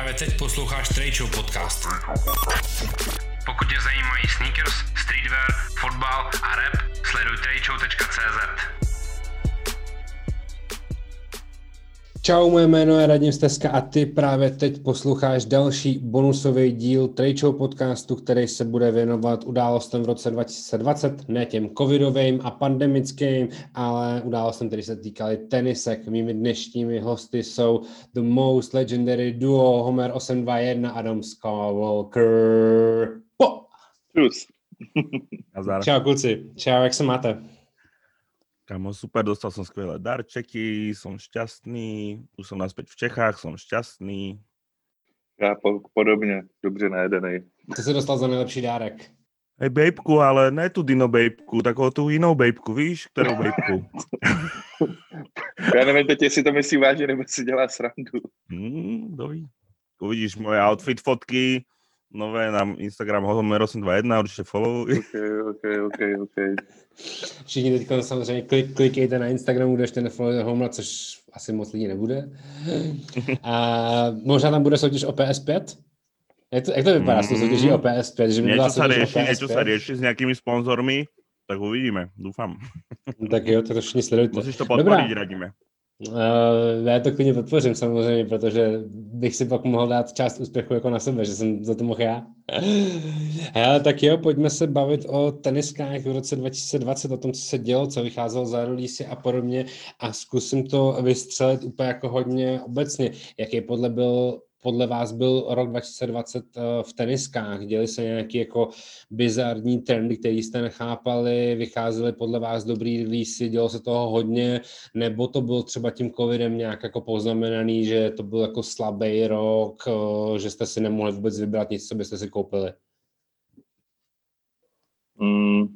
Právě teď posloucháš Trade podcast. Pokud tě zajímají sneakers, streetwear, fotbal a rap, sleduj tradeshow.cz. Čau, moje jméno je Radim Steska a ty právě teď posloucháš další bonusový díl Trade podcastu, který se bude věnovat událostem v roce 2020, ne těm covidovým a pandemickým, ale událostem, které se týkaly tenisek. Mými dnešními hosty jsou The Most Legendary Duo Homer 821 Adam Skywalker. Po! Čus. Čau kluci, čau, jak se máte? Kamo, super, dostal som skvelé darčeky, som šťastný, už som naspäť v Čechách, som šťastný. Já po, podobně, dobře najedený. Co jsi dostal za nejlepší dárek? Hej, bejbku, ale ne tu dino bejbku, takovou tu jinou bejbku, víš, kterou bejbku? Já nevím teď, jestli to myslí vážně, nebo si dělá srandu. Hmm, doví. Uvidíš moje outfit fotky, nové na Instagram Homer 821, určitě follow. Ok, ok, ok, ok. Všichni teď samozřejmě klik, klikejte na Instagramu, kde ještě nefollowujete Homera, což asi moc lidí nebude. A možná tam bude soutěž o PS5? Jak to, jak to vypadá mm, s tou soutěží o PS5? Že něco se rieši, něco se rieši s nějakými sponzormi, tak uvidíme, doufám. tak jo, to všichni sledujte. Musíš to podporit, radíme. Uh, já to klidně podpořím samozřejmě, protože bych si pak mohl dát část úspěchu jako na sebe, že jsem za to mohl já. Hele, tak jo, pojďme se bavit o teniskách v roce 2020, o tom, co se dělo, co vycházelo za release a podobně a zkusím to vystřelit úplně jako hodně obecně. Jaký podle byl podle vás byl rok 2020 eh, v teniskách? Děli se nějaké jako bizarní trendy, které jste nechápali, vycházely podle vás dobrý release, dělo se toho hodně, nebo to byl třeba tím covidem nějak jako poznamenaný, že to byl jako slabý rok, eh, že jste si nemohli vůbec vybrat nic, co byste si koupili? Mm,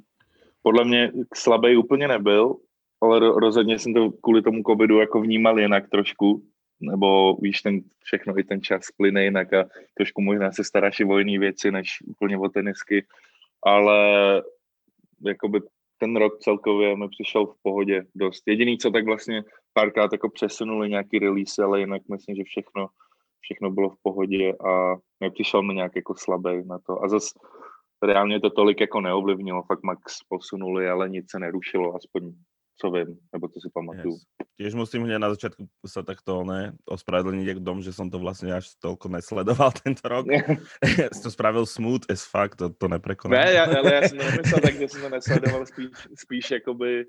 podle mě slabý úplně nebyl, ale rozhodně jsem to kvůli tomu covidu jako vnímal jinak trošku, nebo víš, ten všechno i ten čas plyne jinak a trošku možná se staráš i o jiné věci, než úplně o tenisky, ale jakoby ten rok celkově mi přišel v pohodě dost. Jediný, co tak vlastně párkrát jako přesunuli nějaký release, ale jinak myslím, že všechno, všechno bylo v pohodě a nepřišel mi nějak jako slabý na to. A zase reálně to tolik jako neovlivnilo, fakt max posunuli, ale nic se nerušilo, aspoň co vím, nebo co si pamatuju. Yes. Tiež musím hneď na začiatku sa takto ne, ospravedlniť k dom, že som to vlastne až toľko nesledoval tento rok. to spravil smooth as fuck, to, to neprekonám. Ne, já, ale já jsem to nemyslel tak, že jsem to nesledoval, spíš, spíš jakoby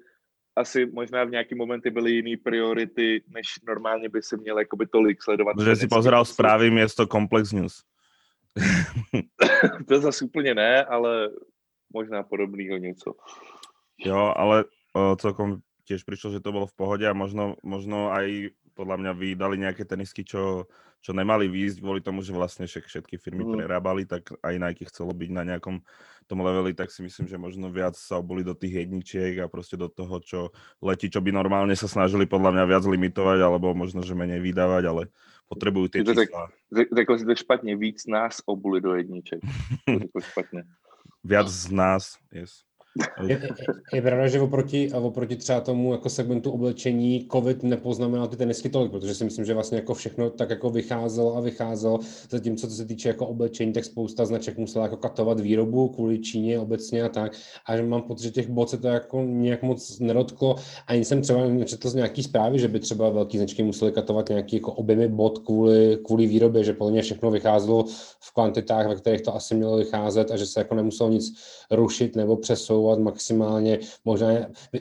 asi možná v nějaký momenty byly jiný priority, než normálně by se měl jakoby tolik sledovat. Že si pozeral zprávy město Complex News. to zase úplně ne, ale možná podobného něco. Jo, ale celkom tiež prišlo, že to bolo v pohode a možno, možno aj podľa mňa vydali nejaké tenisky, čo, čo nemali výjsť kvôli tomu, že vlastne však všetky firmy mm. prerábali, tak aj Nike chcelo byť na nejakom tom leveli, tak si myslím, že možno viac sa obuli do tých jedničiek a proste do toho, čo letí, čo by normálne sa snažili podľa mňa viac limitovať, alebo možno, že menej vydávať, ale potrebujú tie čísla. Řekl si to špatně, víc nás obuli do jedniček. To špatně. Viac z nás, yes. Je, je, je pravda, že oproti, oproti třeba tomu jako segmentu oblečení COVID nepoznamenal ty tenisky tolik, protože si myslím, že vlastně jako všechno tak jako vycházelo a vycházelo. Zatímco co se týče jako oblečení, tak spousta značek musela jako katovat výrobu kvůli Číně obecně a tak. A že mám pocit, že těch bod se to jako nějak moc nedotklo. Ani jsem třeba nečetl z nějaký zprávy, že by třeba velké značky musely katovat nějaký jako objemy bod kvůli, kvůli výrobě, že podle mě všechno vycházelo v kvantitách, ve kterých to asi mělo vycházet a že se jako nemuselo nic rušit nebo přesouvat posouvat maximálně. Možná,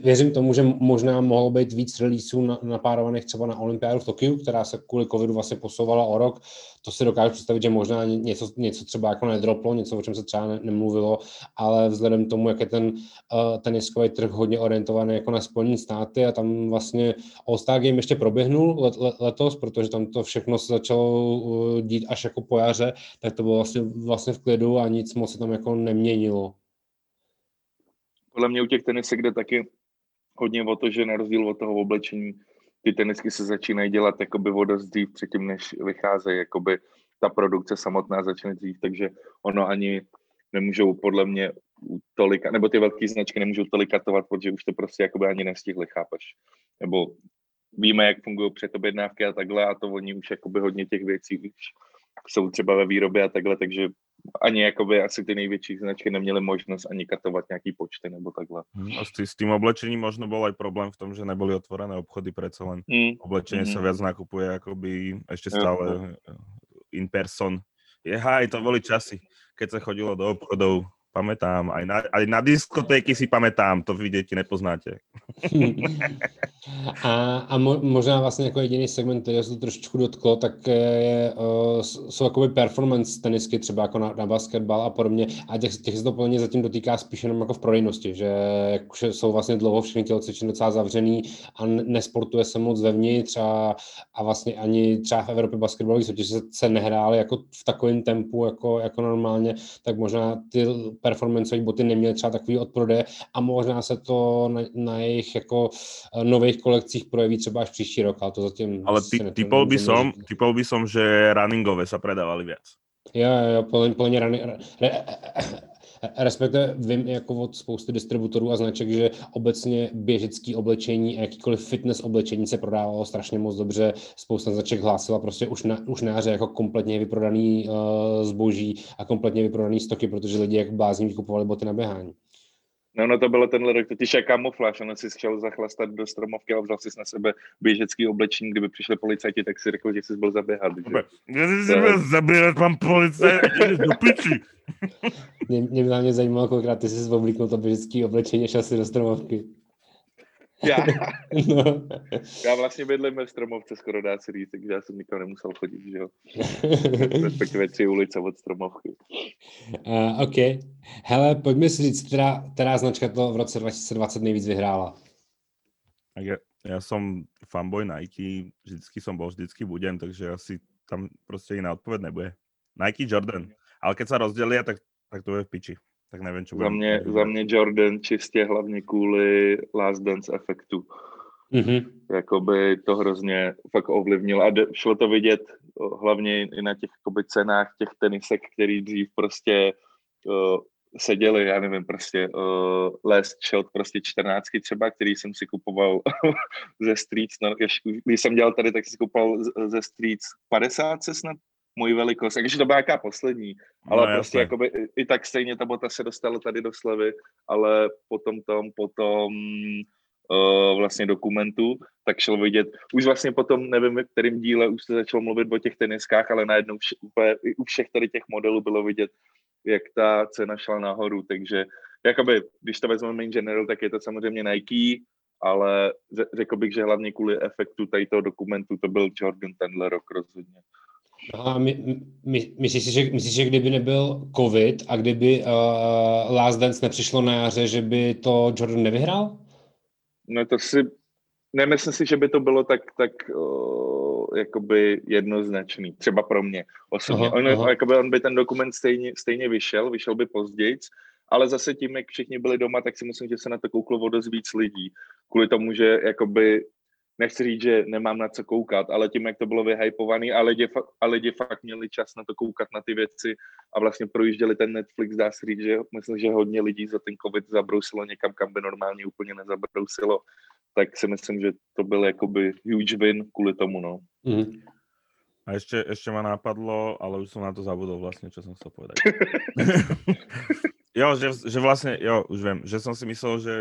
věřím tomu, že možná mohlo být víc releaseů napárovaných třeba na olympiádu v Tokiu, která se kvůli covidu vlastně posouvala o rok. To si dokážu představit, že možná něco, něco třeba jako nedroplo, něco, o čem se třeba ne, nemluvilo, ale vzhledem k tomu, jak je ten uh, teniskový trh hodně orientovaný jako na Spojené státy a tam vlastně All-Star Game ještě proběhnul let, let, letos, protože tam to všechno se začalo dít až jako po jaře, tak to bylo vlastně, vlastně v klidu a nic moc se tam jako neměnilo podle mě u těch tenisek jde taky hodně o to, že na rozdíl od toho oblečení ty tenisky se začínají dělat jakoby o dost dřív předtím, než vycházejí, jakoby ta produkce samotná začne dřív, takže ono ani nemůžou podle mě tolika, nebo ty velké značky nemůžou tolik katovat, protože už to prostě jakoby ani nestihli, chápeš? Nebo víme, jak fungují předobjednávky a takhle a to oni už jakoby hodně těch věcí už jsou třeba ve výrobě a takhle, takže ani jakoby asi ty největší značky neměly možnost ani katovat nějaký počty nebo takhle. Hm, A s, tý, s tým oblečením možno bol aj problém v tom, že neboli otvorené obchody, predsa len Mm. oblečenie sa Mhm. viac nakupuje akoby ešte Jo. stále eh, in person. Je, haj, to boli časy, keď sa chodilo do obchodov, pamätám, aj na, aj na diskotéky si pamätám, to vy deti nepoznáte. A, a mo, možná vlastně jako jediný segment, který se to trošičku dotklo, tak je, uh, jsou jakoby performance tenisky, třeba jako na, na basketbal a podobně. A těch, těch se to plně zatím dotýká spíš jenom jako v prodejnosti, že jsou vlastně dlouho všechny tělocvičny docela zavřený a nesportuje se moc vevnitř a, a vlastně ani třeba v Evropě basketbalové soutěže se, se nehrály jako v takovém tempu jako, jako normálně, tak možná ty performanceové boty neměly třeba takový odprodeje a možná se to na, na jejich jako eh, nových kolekcích projeví třeba až příští rok, ale to zatím... Ale ty, typol by som, typol by som, že runningové sa predávali viac. Jo, jo, jo, plně, plně rany, respektive vím jako od spousty distributorů a značek, že obecně běžecký oblečení a jakýkoliv fitness oblečení se prodávalo strašně moc dobře. Spousta značek hlásila prostě už na, už na jaře jako kompletně vyprodaný uh, zboží a kompletně vyprodaný stoky, protože lidi jak blázni kupovali boty na běhání. No, no to bylo tenhle rok totiž jak kamufláž, ono si šel zachlastat do stromovky a vzal si na sebe běžecký oblečení, kdyby přišli policajti, tak si řekl, že jsi byl zaběhat. Že? Ja si si byl zabíjať, pán policajt, do piči. Mě, mě by hlavně zajímalo, kolikrát ty jsi oblíknul to běžecký oblečení a šel si do stromovky. Já, No. já vlastně bydlím ve stromovce, skoro dá se říct, takže já jsem nikam nemusel chodit, že jo. Respektive tři ulice od stromovky. Uh, OK. Hele, pojďme si říct, která, která značka to v roce 2020 nejvíc vyhrála. Tak ja, ja som fanboy Nike, vždycky som bol, vždycky budem, takže asi tam proste iná odpoveď nebude. Nike Jordan. Ale keď sa rozdelia, tak, tak to bude v piči. Tak neviem, čo Za mě, za mě Jordan čistě hlavně kvůli Last Dance efektu. Mm-hmm. jakoby to hrozně fakt ovlivnilo a de- šlo to vidět hlavně i na těch jakoby, cenách těch tenisek, který dřív prostě uh, seděli, já nevím, prostě uh, Last Shot, prostě čtrnáctky třeba, který jsem si kupoval ze Streets, no, když, když jsem dělal tady, tak si kupoval ze Streets 50 se snad, můj velikost, takže to byla jaká poslední, ale no, prostě jakoby, i, i tak stejně ta bota se dostala tady do slevy, ale potom tom, potom uh, vlastně dokumentu, tak šlo vidět, už vlastně potom, nevím, v kterém díle už se začalo mluvit o těch teniskách, ale najednou vš- úplně, i u všech tady těch modelů bylo vidět, jak ta cena šla nahoru, takže jakoby, když to vezmeme in general, tak je to samozřejmě Nike, ale ře- řekl bych, že hlavně kvůli efektu tady toho dokumentu to byl Jordan tenhle rok rozhodně. No my, my, myslíš, si, že, myslíš, že kdyby nebyl covid a kdyby uh, Last Dance nepřišlo na jaře, že by to Jordan nevyhrál? No to si, nemyslím si, že by to bylo tak, tak uh, jakoby jednoznačný, třeba pro mě osobně. Aha, On, aha. jakoby on by ten dokument stejně, stejně vyšel, vyšel by později, ale zase tím, jak všichni byli doma, tak si myslím, že se na to kouklo o dost víc lidí. Kvůli tomu, že jakoby, nechci říct, že nemám na co koukat, ale tím, jak to bylo vyhypovaný a lidi, a lidi fakt měli čas na to koukat na ty věci a vlastně projížděli ten Netflix, dá se říct, že myslím, že hodně lidí za ten covid zabrousilo někam, kam by normálně úplně nezabrousilo tak si myslím, že to byl jakoby huge win kvůli tomu, no. Mm. A ešte, ešte ma napadlo, ale už som na to zabudol vlastne, čo som chcel povedať. jo, že, že vlastne, jo, už viem, že som si myslel, že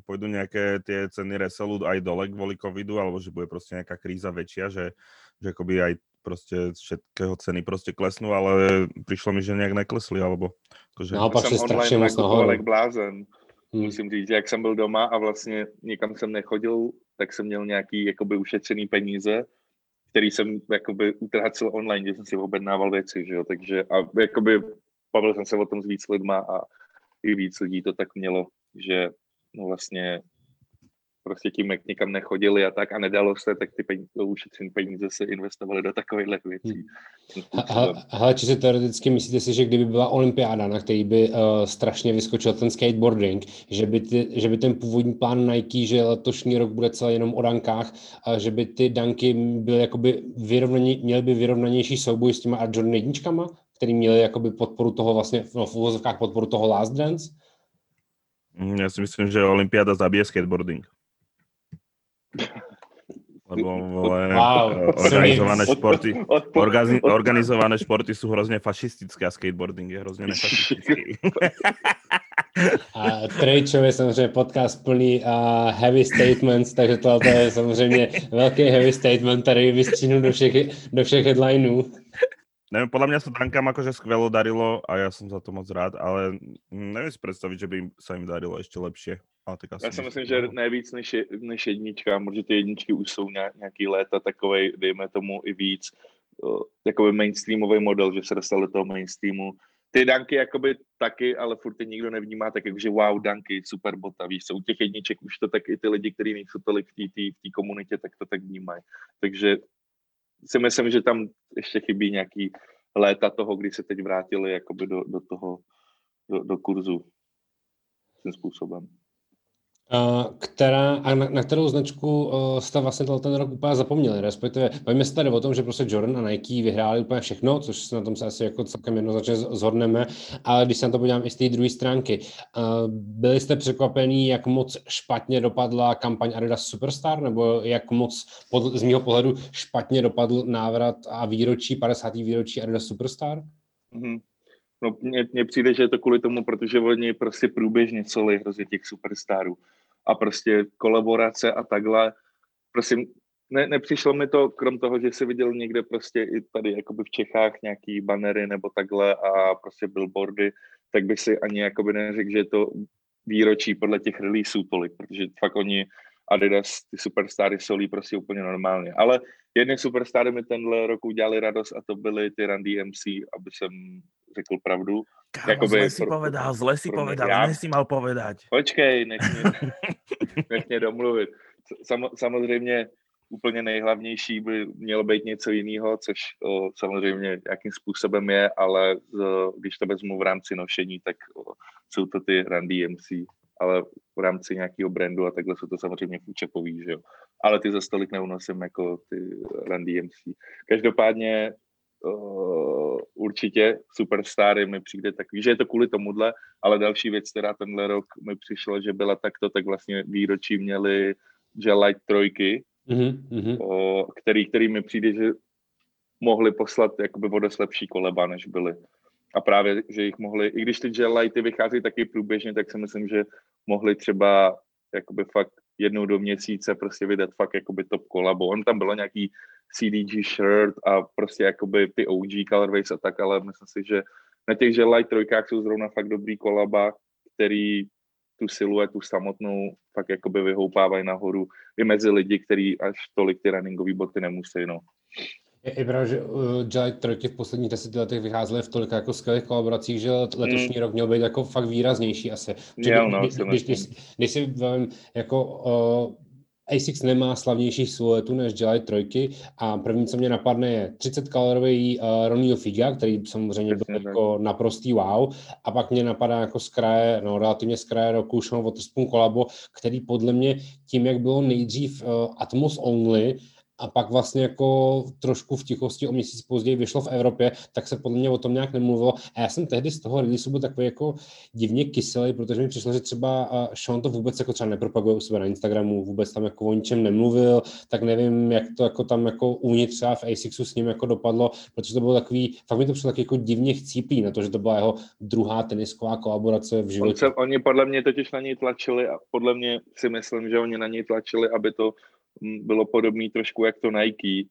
pôjdu nejaké tie ceny reselu aj dole kvôli covidu, alebo že bude proste nejaká kríza väčšia, že, že akoby aj proste všetkého ceny proste klesnú, ale prišlo mi, že nejak neklesli, alebo akože... No, pak šli jsem strašně moc nahoru. jak blázen, Mm. musím říct, jak jsem byl doma a vlastně nikam jsem nechodil, tak jsem měl nějaký jakoby ušetřený peníze, který jsem jakoby utrácel online, že jsem si objednával věci, že jo, takže a jakoby bavil jsem se o tom s víc lidma a i víc lidí to tak mělo, že vlastně prostě tím, jak nikam nechodili a tak a nedalo se, tak ty peníze, ušetřené peníze se investovaly do takovýchhle věcí. He- Hele, či si teoreticky myslíte si, že kdyby byla olympiáda, na který by uh, strašně vyskočil ten skateboarding, že by, ty, že by ten původní plán Nike, že letošní rok bude celý jenom o dankách, a že by ty danky byly jakoby vyrovnaně, měly by vyrovnanější souboj s těma Jordan jedničkama, který měli jakoby podporu toho vlastně, no, v uvozovkách podporu toho Last Dance? Mm, Ja si myslím, že Olympiáda zabije skateboarding. Lebo vole, Wow, eh, organizované športy, organizované športy sú hrozne fašistické a skateboarding je hrozne nefašistický. A Trejčov je samozřejmě podcast plný uh, heavy statements, takže tohle je samozřejmě velký heavy statement, tady vystříhnu do všech, do všech headlinů. Neviem, podľa mňa sa Dankám akože skvelo darilo a ja som za to moc rád, ale neviem si predstaviť, že by im, sa im darilo ešte lepšie. Ale tak asi Já si myslím, že ne víc než, je, než jednička, možná ty jedničky už jsou nějak, nějaký léta takovej, dejme tomu i víc, uh, jakoby mainstreamový model, že se dostal do toho mainstreamu. Ty danky jakoby taky, ale furt ty nikdo nevnímá tak, jakože wow, danky, super bota, víš, co, u těch jedniček už to tak i ty lidi, kteří nejsou tolik v té komunitě, tak to tak vnímají. Takže si myslím, že tam ještě chybí nějaký léta toho, kdy se teď vrátili jakoby do, do toho, do, do kurzu tím způsobem. Uh, která, a na, na kterou značku uh, jste vlastně ten rok úplně zapomněli, respektive bavíme se tady o tom, že prostě Jordan a Nike vyhráli úplně všechno, což se na tom se asi jako celkem jednoznačně zhodneme, ale když se na to podívám i z té druhé stránky, uh, byli jste překvapení, jak moc špatně dopadla kampaň Adidas Superstar, nebo jak moc pod, z mého pohledu špatně dopadl návrat a výročí, 50. výročí Adidas Superstar? Mhm. No, mně, přijde, že je to kvůli tomu, protože oni prostě průběžně celi hrozně těch superstarů. A prostě kolaborace a takhle. Prosím, ne, nepřišlo mi to, krom toho, že si viděl někde prostě i tady jakoby v Čechách nějaký banery nebo takhle a prostě billboardy, tak by si ani jakoby neřekl, že je to výročí podle těch releaseů tolik, protože fakt oni Adidas, ty superstary solí prostě úplně normálně. Ale jedny superstary mi tenhle rok udělali radost a to byly ty Randy MC, aby jsem řekl pravdu. Kámo, Jakoby zle si pro- povedal, zle si pro povedal, ja... si mal povedať. Počkej, nech mě, nech mě domluvit. Samo, samozřejmě úplně nejhlavnější by mělo být něco jiného, což o, samozřejmě jakým způsobem je, ale z, když to vezmu v rámci nošení, tak o, jsou to ty Randy MC, ale v rámci nějakého brandu a takhle jsou to samozřejmě fučepový, že jo. Ale ty za stolik neunosím jako ty Randy MC. Každopádně uh, určitě Superstary mi přijde takový, že je to kvůli tomuhle, ale další věc, která tenhle rok mi přišla, že byla takto, tak vlastně výročí měli Light trojky, Mhm, mhm. o, který, který mi přijde, že mohli poslat jakoby o dost lepší koleba, než byly. A právě, že jich mohli, i když ty gel lighty vychází taky průběžně, tak si myslím, že mohli třeba jakoby fakt jednou do měsíce prostě vydat fakt jakoby top kolabo. On tam bylo nějaký CDG shirt a prostě jakoby ty OG colorways a tak, ale myslím si, že na těch light trojkách jsou zrovna fakt dobrý kolaba, který tu siluetu samotnou fakt jakoby vyhoupávají nahoru i mezi lidi, kteří až tolik ty runningové boty nemusí, no. Je, je pravda, že uh, Jelly trojky v posledních deseti letech vycházely v tolika jako skvělých kolaboracích, že let- letošní rok měl být jako fakt výraznější asi. Protože Měl, no, když, si když, když, když si vem, jako uh, ASICS nemá slavnější siluetu než Jelly trojky a první, co mě napadne, je 30 kalorový uh, Ronio Figa, který samozřejmě byl Přesně tak. jako naprostý wow a pak mě napadá jako z kraje, no relativně z kraje roku Sean Waterspoon kolabo, který podle mě tím, jak bylo nejdřív uh, Atmos Only, a pak vlastně jako trošku v tichosti o měsíc později vyšlo v Evropě, tak se podle mě o tom nějak nemluvilo. A já jsem tehdy z toho releaseu byl takový jako divně kyselý, protože mi přišlo, že třeba Sean to vůbec jako třeba nepropaguje u sebe na Instagramu, vůbec tam jako o ničem nemluvil, tak nevím, jak to jako tam jako uvnitř třeba v ASICSu s ním jako dopadlo, protože to bylo takový, fakt mi to přišlo taky jako divně chcíplý na to, že to byla jeho druhá tenisková kolaborace v On životě. se, oni podle mě totiž na něj tlačili a podle mě si myslím, že oni na něj tlačili, aby to bylo podobné trošku jak to Nike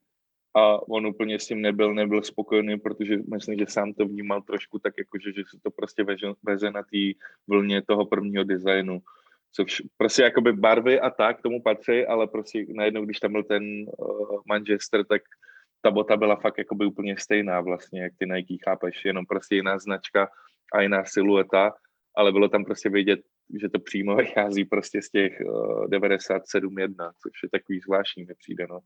a on úplně s tím nebyl, nebyl spokojený, protože myslím, že sám to vnímal trošku tak, jako, že, se to prostě veze, veze na té vlně toho prvního designu. Což prostě jakoby barvy a tak tomu patří, ale prostě najednou, když tam byl ten uh, Manchester, tak ta bota byla fakt jakoby úplně stejná vlastně, jak ty Nike, chápeš, jenom prostě jiná značka a jiná silueta, ale bylo tam prostě vidět, že to přímo vychází prostě z těch uh, 97.1, což je takový zvláštní, mi přijde, no.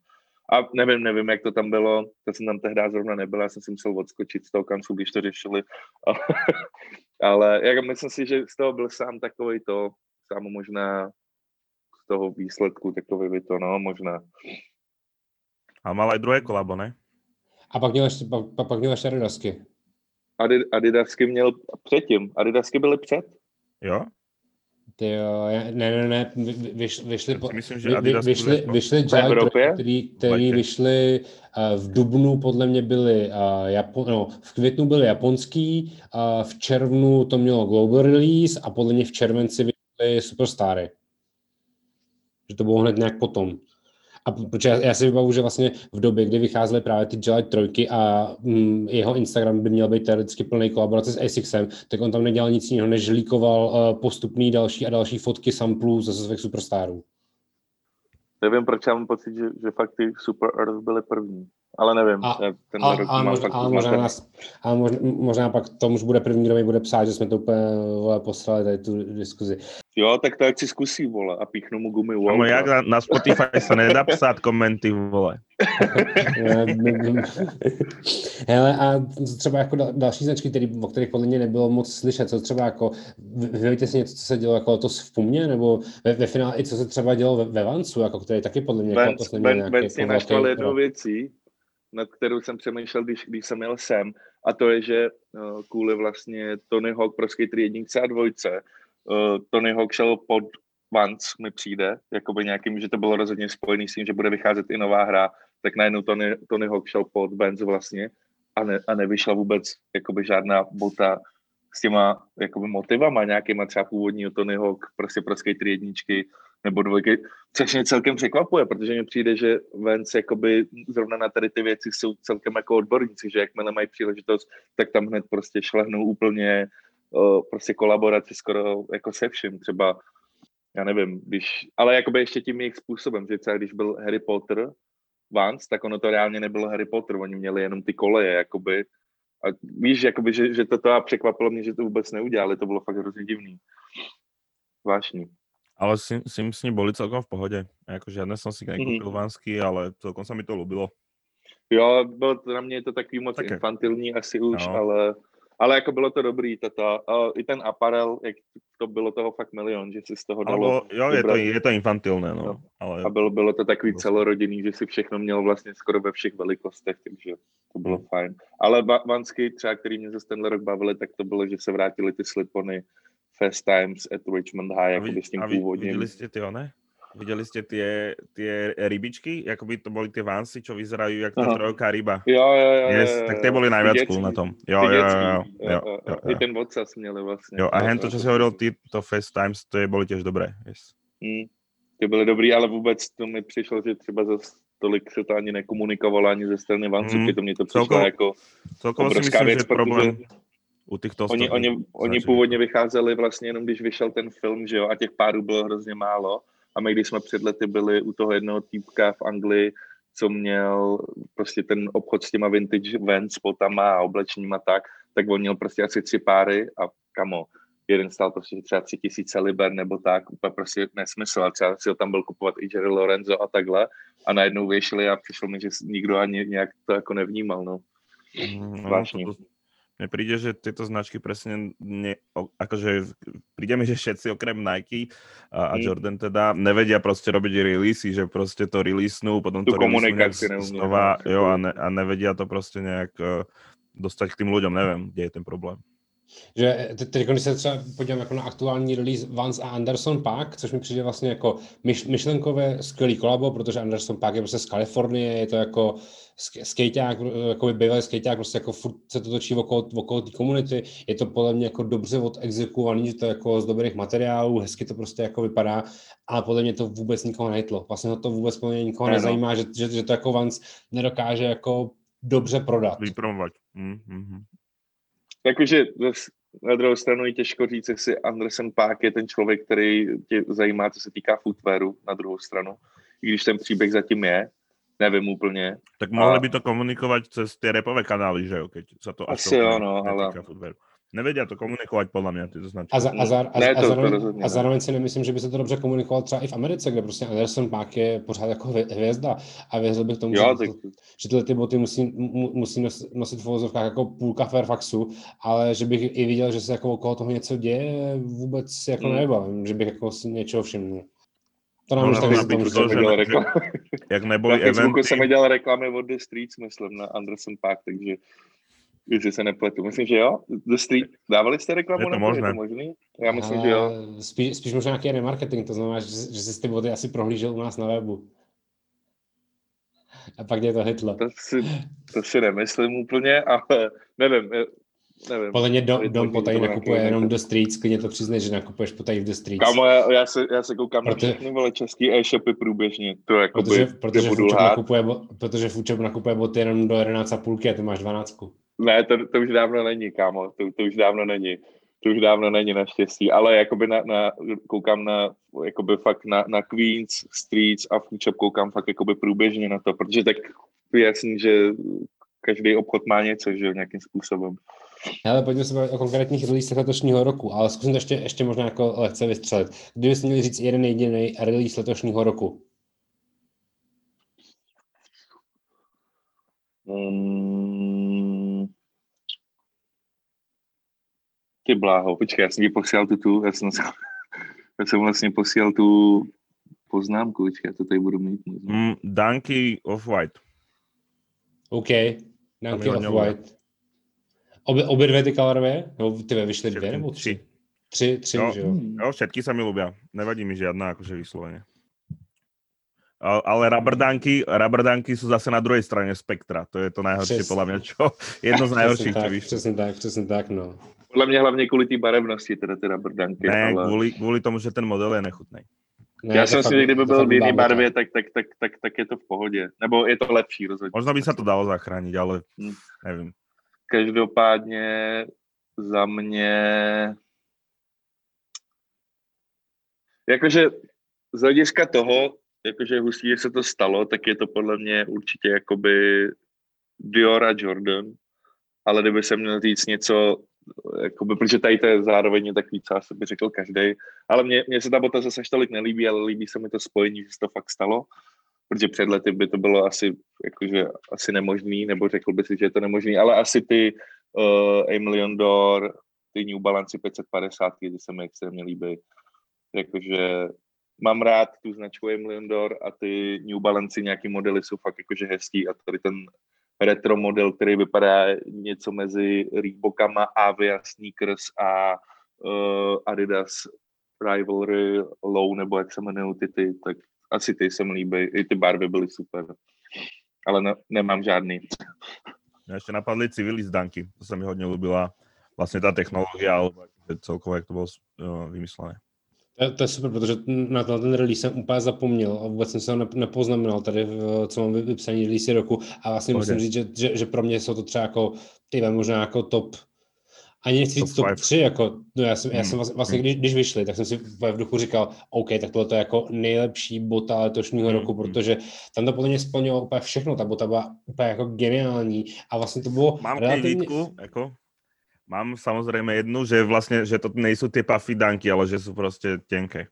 A nevím, nevím, jak to tam bylo, to jsem tam tehdy zrovna nebyl, já jsem si musel odskočit z toho kanclu, když to řešili, ale jak myslím si, že z toho byl sám takový to, sám možná z toho výsledku takový by to, no, možná. A mal aj druhé kolabo, ne? A pak měl ještě, pak, pak, pak měl ještě Adidasky. Adi- Adidasky měl předtím, Adidasky byly před, Jo? Ty jo, ne, ne, ne, vy, vy- vyš, vyšli, po, myslím, že vy, vyšli, vyšli trojky, který, který vyšli uh, v Dubnu, podle mě byly, uh, Japo, no, v květnu byly japonský, uh, v červnu to mělo global release a podle mě v červenci vyšly Superstary. Že to bylo hned nějak potom. A protože já, já si vybavu, že vlastně v době, kdy vycházely právě ty Gillette trojky a mm, jeho Instagram by měl být teoreticky plný kolaborace s ASICsem, tak on tam nedělal nic jiného, než líkoval uh, postupný další a další fotky samplů ze svých superstarů. Nevím, proč já mám pocit, že, že fakt ty Super Earth byly první. Ale nevím, A- tenhle Ale, rok mám možná, fakt ale, možná, nás, ale možná, možná pak Tom už bude první, kdo mi bude psát, že jsme to úplně vole, poslali tady tu diskuzi. Jo, tak to ať si zkusí, vole, a píchnu mu gumy Kámo, Waltra. jak na, na Spotify sa nedá psát komenty, vole. Hele, a co třeba jako dal- další značky, který, o kterých podle mě nebylo moc slyšet, co třeba jako, vy- vyvíjíte si něco, co se dělo jako letos v Pumě, nebo ve, ve finále i co se třeba dělo ve, ve Vancu, jako který taky podle mě jako Vance, letos neměl Vance, nějaký Vance mě jako velký jednou věcí, nad kterou jsem přemýšlel, když, když jsem jel sem, a to je, že uh, kvůli vlastně Tony Hawk pro Skater jedničce a dvojce, uh, Tony Hawk šel pod Vance, mi přijde, jakoby nějakým, že to bylo rozhodně spojený s tím, že bude vycházet i nová hra, tak najednou Tony, Tony Hawk šel pod Vance vlastně a, ne, a nevyšla vůbec jakoby žádná bota s těma jakoby motivama nějakýma třeba původního Tony Hawk, prostě pro Skater jedničky nebo dvojky, což mě celkem překvapuje, protože mi přijde, že Vance jakoby zrovna na tady ty věci jsou celkem jako odborníci, že jakmile mají příležitost, tak tam hned prostě šlehnou úplně uh, prostě kolaboraci skoro jako se vším, třeba já nevím, když, ale jakoby ještě tím jejich způsobem, že třeba když byl Harry Potter Vance, tak ono to reálně nebylo Harry Potter, oni měli jenom ty koleje, jakoby, a víš, jakoby, že, že to, to a překvapilo mě, že to vůbec neudělali, to bylo fakt hrozně divný. Zvláštní. Ale Sim, Simsni boli celkom v pohode. Jako žiadne som si Mhm. vansky, ale celkom sa mi to ľúbilo. Jo, bylo to na mě je to takový moc Také. infantilní asi už, No. ale, ale jako bylo to dobrý, tata. A I ten aparel, jak to bylo toho fakt milion, že si z toho dalo. Alebo, jo, je to, je to infantilné, no. No. Ale A bylo, bylo to takový celorodinný, že si všechno měl vlastně skoro ve všech velikostech, takže to bylo Hmm. fajn. Ale ba- Vansky třeba, který mě zase tenhle rok bavili, tak to bylo, že se vrátili ty slipony Fast Times at Richmond High, jakoby s tím a původním. videli ste tie one? Videli ste tie, tie rybičky? Jakoby to boli tie vansy, čo vyzerajú jak Aha. trojka ryba. Jo, jo, jo. Yes, jo, jo, tak jo. Ty najviac dětský, cool na tom. Jo, ty jo, jo, jo, jo, jo, jo, I ten vocas měli vlastně. jo. A hen to, čo si hovoril ty, to Fast Times, to je boli tiež dobré. Yes. Hmm. Ty byly dobrý, ale vůbec to mi přišlo, že třeba zase tolik se to ani nekomunikovalo ani ze strany Vanců, Hmm. mm. to mě to přišlo Celkovo- jako Celkovo si obrovská myslím, věc, že problém protože u týchto oni, oni, oni původně vycházeli vlastně jenom, když vyšel ten film, že jo, a těch párů bylo hrozně málo. A my, když jsme před lety byli u toho jednoho týpka v Anglii, co měl prostě ten obchod s těma vintage Vans, spotama a oblečením a tak, tak on měl prostě asi tři páry a kamo, jeden stál prostě třeba tři tisíce liber nebo tak, úplně prostě nesmysl. A třeba si ho tam byl kupovat i Jerry Lorenzo a takhle. A najednou vyšli a přišlo mi, že nikdo ani nějak to jako nevnímal, no. Mm, no, Zvláštní. Mne príde, že tieto značky presne ne, akože príde mi, že všetci okrem Nike a, a Mm. Jordan teda nevedia proste robiť releasy, že proste to releasenú, potom Tu to komunikáciu znova, no. jo, a, ne, a nevedia to proste nejak uh, dostať k tým ľuďom, neviem, kde je ten problém. Že te- teď, když se třeba podívám jako na aktuální release Vance a Anderson Paak, což mi přijde vlastně jako myš, myšlenkové skvělý kolabo, protože Anderson Paak je prostě z Kalifornie, je to jako sk- skejťák, jako by bývalý skejťák, prostě jako furt se to točí okolo, okolo té komunity, je to podle mě jako dobře odexekovaný, že to je jako z dobrých materiálů, hezky to prostě jako vypadá, ale podle mě to vůbec nikoho nejtlo. Vlastně to vůbec podle mě nikoho Ano. nezajímá, že, že, že to jako Vance nedokáže jako dobře prodat. Vypromovať. Mm, mm, mm. Jakože na druhou stranu je těžko říct, jestli Anderson Paak je ten člověk, který tě zajímá, co se týká footwearu na druhou stranu. I když ten příběh zatím je, nevím úplně. Tak mohli A- by to komunikovať cez tie repové kanály, že jo, keď sa to Asi jo, no, ale- footwearu. Nevedia to komunikovať podľa mňa, tieto značky. A, za, a, za, a, Ne, a, to- to zároveň, a zároveň si nemyslím, že by se to dobře komunikovalo třeba i v Americe, kde prostě Anderson Paak je pořád jako hvě- hvězda a věřil bych tomu, Jo, že, tak že tyhle ty boty musí, mu, musí nos, nosit v uvozovkách jako půlka Fairfaxu, ale že bych i viděl, že se jako okolo toho něco děje, vůbec si jako Hmm. nevybavím, že bych jako si něčeho všiml. To nám No, už na to, dělal že- reklamy. Jak Na neboli Facebooku eventy, jsem dělal reklamy od The Streets, myslím, na Anderson Paak, takže Jestli se nepletu. Myslím, že jo. The Street. Dávali jste reklamu? Je to nebo možné. Je to možný? Já myslím, že jo. Spíš, spíš možná nějaký remarketing, to znamená, že, že jsi ty boty asi prohlížel u nás na webu. A pak tě to hitlo. To si, to si nemyslím úplně, ale nevím. nevím. Podle mě dom, to dom potají nakupuje nějaký jenom do streets, klidně to přiznej, že nakupuješ potají v the streets. Kámo, já, já, se, já se koukám Proto- na všechny vole český e-shopy průběžně. To jako Protože, by, protože, Fučop lhát. nakupuje, protože Fučop nakupuje boty jenom do 11,5 a ty máš 12. Ne, to, to už dávno není, kámo. To, to už dávno není. To už dávno není naštěstí, ale jakoby na, na, koukám na, jakoby fakt na, na Queens, Streets a Foodshop koukám fakt jakoby průběžně na to, protože tak je jasný, že každý obchod má něco, že jo, nějakým způsobem. Hele, pojďme se o konkrétních releasech letošního roku, ale zkusím to ještě, ještě možná jako lehce vystřelit. Kdybyste měli říct jeden jediný release letošního roku, Mm. Ty bláho, počkej, já jsem ti posílal tu, tu já, jsem, já jsem vlastně posílal tu poznámku, počkej, já to tady budu mít. Mm, Dunky Off-White. OK, Dunky mi hodně Off-White. Obě, obě dvě ty colorway? Nebo ty vyšly dvě nebo tři? Tři. Tři, tři Jo. už, jo. Hmm. Jo, všetky sa mi ľúbia. Nevadí mi žiadna, akože vyslovene. A- Ale rubberdanky, rubberdanky sú zase na druhej strane spektra. To je to Přesně. podľa mňa, čo, jedno z čo tak, vyšlo. přesně tak, přesně tak, no. Podle mě hlavně kvůli té barevnosti, teda ty rubberdanky. Ne, ale... kvôli, kvôli tomu, že ten model je nechutný. Ne, Já si myslím, že kdyby byl v jiné barvě, tak, tak, tak, tak, tak je to v pohodě. Nebo je to lepší rozhodně. Možno by sa to dalo zachrániť, ale Hm. neviem. Každopádně za mě... Jakože z hlediska toho, jakože je hustý, že se to stalo, tak je to podle mě určitě jakoby Dior a Jordan, ale kdyby se měl říct něco, jakoby, protože tady to je zároveň takový, co asi by řekl každý, ale mně, mně se ta bota zase tolik nelíbí, ale líbí se mi to spojení, že se to fakt stalo, protože před lety by to bylo asi, jakože, asi nemožný, nebo řekl by si, že je to nemožný, ale asi ty uh, A Million Door, ty New Balance 550, ty se mi extrémně líbí. Jakože mám rád tu značku A Million Door a ty New Balance nějaký modely jsou fakt jakože hezký a tady ten retro model, který vypadá něco mezi Reebokama, Avia Sneakers a uh, Adidas Rivalry Low, nebo jak se jmenují ty, ty, tak asi ty se mi líbí. I ty barvy byly super. Ale ne, nemám žádný. Mňa ešte napadli civilis Dunky. To sa mi hodne ľúbila. Vlastne tá technológia, alebo akože celkovo, jak to bolo uh, vymyslené. To, to je super, protože na ten, ten release jsem úplně zapomněl a vůbec jsem se ho nep- nepoznamenal tady, v- co mám vy- vypsaný release roku a vlastně Pohodě. musím říct, že, že, že, pro mě jsou to třeba jako, ty možná jako top, ani nechci říct top five. 3, jako, no já jsem, já Hmm, jsem vlastně, vlastně když, když vyšli, tak jsem si v duchu říkal, OK, tak tohle to je jako nejlepší bota letošního Hmm, roku, hmm. protože tam to podle mě splnilo úplně všechno, ta bota byla úplně jako geniální a vlastně to bylo Mám relativně, výtku, ako? Mám samozrejme jednu, že vlastne, že to nejsou tie puffy Dunky, ale že sú proste tenké.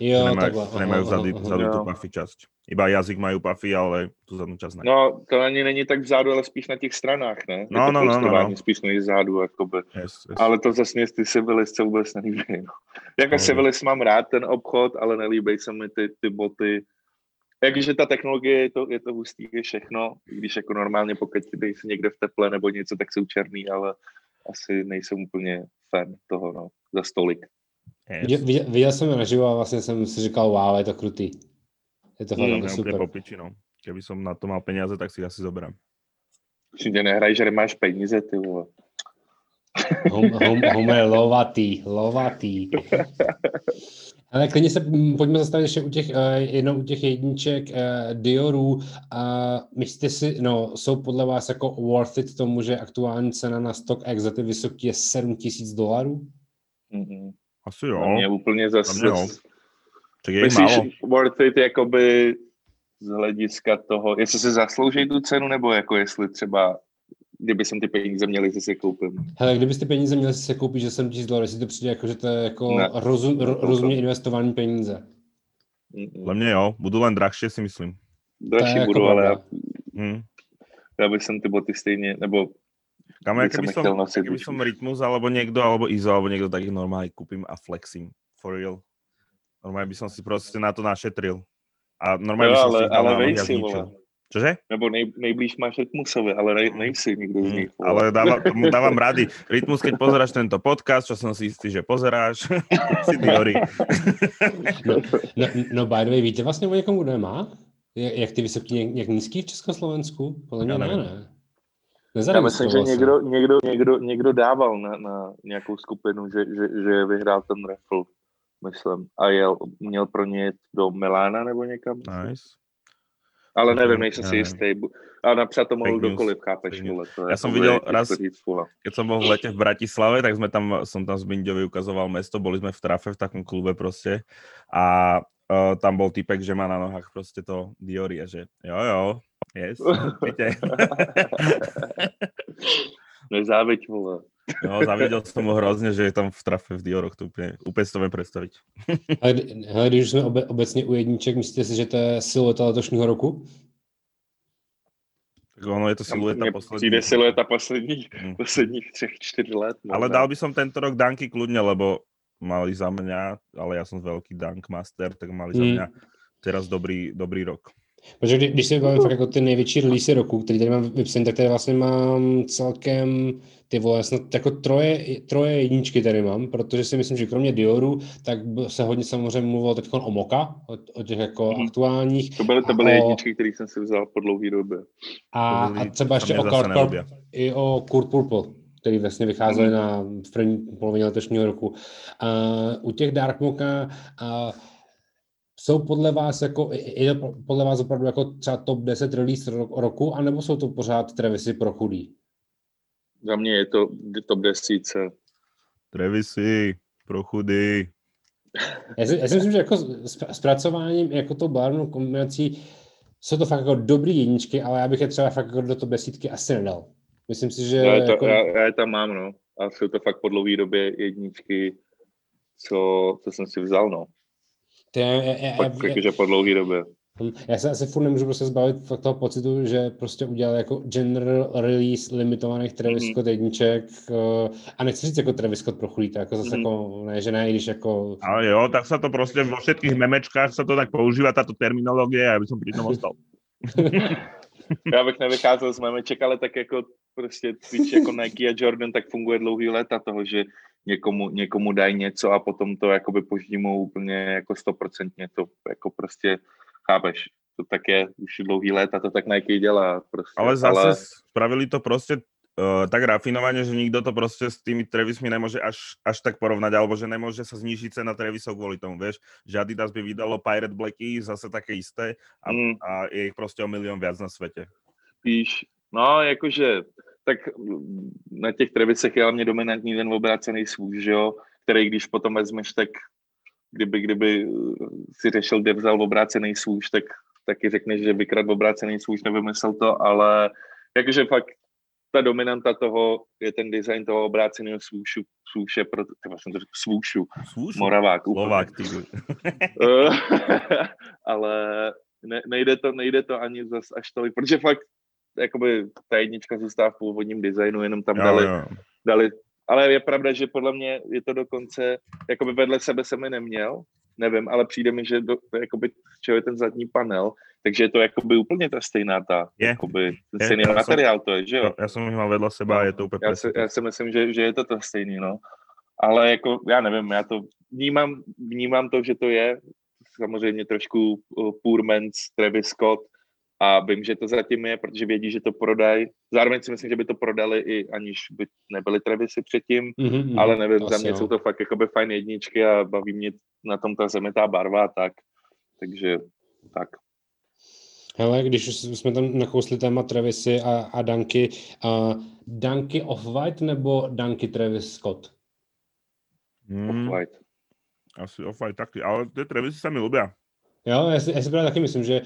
jo, nemajú, takhle, nemajú vzadu, vzadu tú Jo. puffy časť. Iba jazyk majú puffy, ale tú zadnú časť ne. No, to ani není tak vzadu, ale spíš na těch stranách, ne? No, Je no, no, no, no. Spíš než vzadu, jakoby. Yes, yes. Ale to zase ty Civilis se vůbec nelíbí. No. Jako No, Civilis mám rád ten obchod, ale nelíbí se mi ty, ty boty. Jakože ta technologie je to, je to hustý, je všechno, když jako normálně pokud dej si někde v teple nebo něco, tak jsou černý, ale asi nejsem úplně fan toho, no, za stolik. yes. viděl, viděl, viděl jsem je naživo a vlastně jsem si říkal, wow, je to krutý. Je to fakt Hmm, jako Ja super. úplne po piči, no. Keby som na to mal peniaze, tak si asi zoberám. Určitě nehraj, že nemáš peníze, ty vole. Hom, hom, Homer lovatý, lovatý. Ale klidně se mm, pojďme zastavit ještě u těch, uh, jednou u těch jedniček uh, Diorů. Uh, myslíte si, no, jsou podle vás jako worth it tomu, že aktuální cena na StockX za ty vysoký je 7 tisíc dolarů? Mm-mm. Asi Na jo. mě úplně zase... Jo. Tak je Myslíš, málo. worth it jakoby z hlediska toho, jestli si zaslouží tu cenu, nebo jako jestli třeba, kdyby jsem ty peníze měl, jestli si koupím. Hele, kdybyste peníze měli si se koupit, že 7 tisíc dolarů, jestli to přijde jako, že to je jako Ne. rozum, ro, rozumně investovaný peníze. Podľa mňa jo. Budú len drahšie, si myslím. Dražší jako budu, ale já, pravda. Hm. já bych jsem ty boty stejně, nebo Kamo, ja By som keby nosiť keby som Rytmus, alebo niekto, alebo Izo, alebo niekto, tak ich normálne kúpim a flexím. For real. Normálne by som si proste na to našetril. A normálne jo, by som ale, si ale vej si, vole. Čože? Nebo nej, nejblíž máš Rytmusovi, ale nej, nejsi nikdo z Mm, nich. ale dávam, dávam rady. Rytmus, keď pozeráš tento podcast, čo som si istý, že pozeráš, si Diori. No, no, no by the way, víte vlastně o někom, kdo je má? Jak, jak ty vysoký, jak, nízký v Československu? Podle mě Já ne, ne. Já myslím, že někdo, někdo, někdo, někdo dával na, na nějakou skupinu, že, že, že vyhrál ten raffle, myslím. A jel, měl pro ně do Milána nebo někam. Nice. Ale nevím, nejsem si jistý. A napsat to mohl kdokoliv, chápeš, vole. To Já jsem viděl raz-. Keď som bol v lete v Bratislave, tak sme tam, som tam s Binďovi ukazoval mesto, boli sme v trafe v takom klube proste a uh, tam bol typek, že má na nohách proste to Diori a že jo, jo, yes. Nezáviď, vole. No, zavidel som mu hrozne, že je tam v trafe v Dioroch, to úplne, úplne si to viem predstaviť. Ale, když už jsme obe, obecně u jedniček, myslíte si, že to je silueta letošního roku? Tak ono je to silueta Mně poslední. Přijde silueta posledních, Mm. posledních třech, čtyř let. Ale možná. dal by som tento rok Danky kľudne, lebo mali za mňa, ale ja som veľký Dunk Master, tak mali za Mm. mňa teraz dobrý, dobrý rok. Protože kdy, když se bavím fakt jako ty největší release roku, který tady mám vypsaný, tak tady vlastně mám celkem ty vole, snad jako troje, troje jedničky tady mám, protože si myslím, že kromě Dioru, tak se hodně samozřejmě mluvilo teď o Moka, o, o těch jako Mhm. aktuálních To byly, to byly o- jedničky, které jsem si vzal po dlouhé době. a, byly- a třeba ještě o nelubě. i o Kurt Purple, který vlastně vycházeli Mhm. na v první polovině letošního roku. A u těch Dark Moka a jsou podle vás jako, je to podle vás opravdu jako třeba top 10 release ro- roku, anebo jsou to pořád Travisy pro chudý? Za mě je to top desíce. Trevisy, pro chudy. Já si, já si myslím, že jako s, s pracováním jako tou barevnou kombinací jsou to fakt jako dobrý jedničky, ale já bych je třeba fakt jako do top desítky asi nedal. Myslím si, že Já, je to, jako, já, já je tam mám, no. A jsou to fakt po dlouhé době jedničky, co, co jsem si vzal, no. To je, já, já, já, Fakt jakože po dlouhé době. Já se asi furt nemůžu prostě zbavit fakt toho pocitu, že prostě udělal jako general release limitovaných Travis Mhm. Scott jedniček uh, a nechci říct jako Travis Scott pro jako zase Mhm. jako, ne, že ne, i když jako, Ale jo, tak sa to proste vo všetkých memečkách sa to tak používa, táto terminológia, ja by som pri tom ostal. Já bych nevycházel z memeček, ale tak jako prostě víš, jako Nike a Jordan, tak funguje dlouhý léta toho, že někomu, někomu dají něco a potom to jakoby poždímou úplně jako stoprocentně, to jako prostě chápeš, to tak je už dlouhý léta, to tak Nike dělá prostě. Ale zase ale... spravili to proste uh, tak rafinovane, že nikto to proste s tými Travismi nemôže až, až tak porovnať, alebo že nemôže sa znížiť cena Travisov kvôli tomu, vieš, že Adidas by vydalo Pirate Blacky zase také isté a, Mm. a je ich proste o milión viac na svete. Spíš, no jakože, tak na těch Travisech je hlavně dominantní ten obrácený svůj, že jo, který když potom vezmeš, tak kdyby, kdyby uh, si řešil, kde vzal obrácený svůj, tak taky řekneš, že vykrad obrácený svůj, nevymyslel to, ale jakože fakt ta dominanta toho je ten design toho obráceného svůšu, svůše, pro, třeba jsem to řekl, svůšu, Slúšu. Moravák. Slovák, ty. Eh, ale ne, nejde, to, nejde to ani zas až tolik, protože fakt jakoby ta jednička zůstává v původním designu, jenom tam Jo, dali, jo. dali, ale je pravda, že podle mě je to dokonce, jakoby vedle sebe jsem je neměl, nevím, ale přijde mi, že do, to je jakoby, čeho je ten zadní panel, takže je to jakoby úplně ta stejná ta, Je. jakoby, ten Je, stejný já jsem- materiál to je, že jo? Ja som ich mal vedľa seba a je to úplne Já si, já si myslím, že, že je to to stejný, no. Ale jako, já nevím, já to vnímám, vnímám to, že to je samozřejmě trošku uh, poor man's Travis Scott a vím, že to zatím je, protože vědí, že to prodají. Zároveň si myslím, že by to prodali i aniž by nebyly Travisy předtím, mm-hmm, ale nevím, za mě jo. jsou to fakt jakoby fajn jedničky a baví mě na tom ta zemitá barva a tak. Takže tak. Hele, když už jsme tam nakousli téma Travisy a, a Danky, uh, Danky Off-White nebo Danky Travis Scott? Mm, White. asi off taky, ale tie Travisy sa mi ľubia. Jo, já si, já si právě taky myslím, že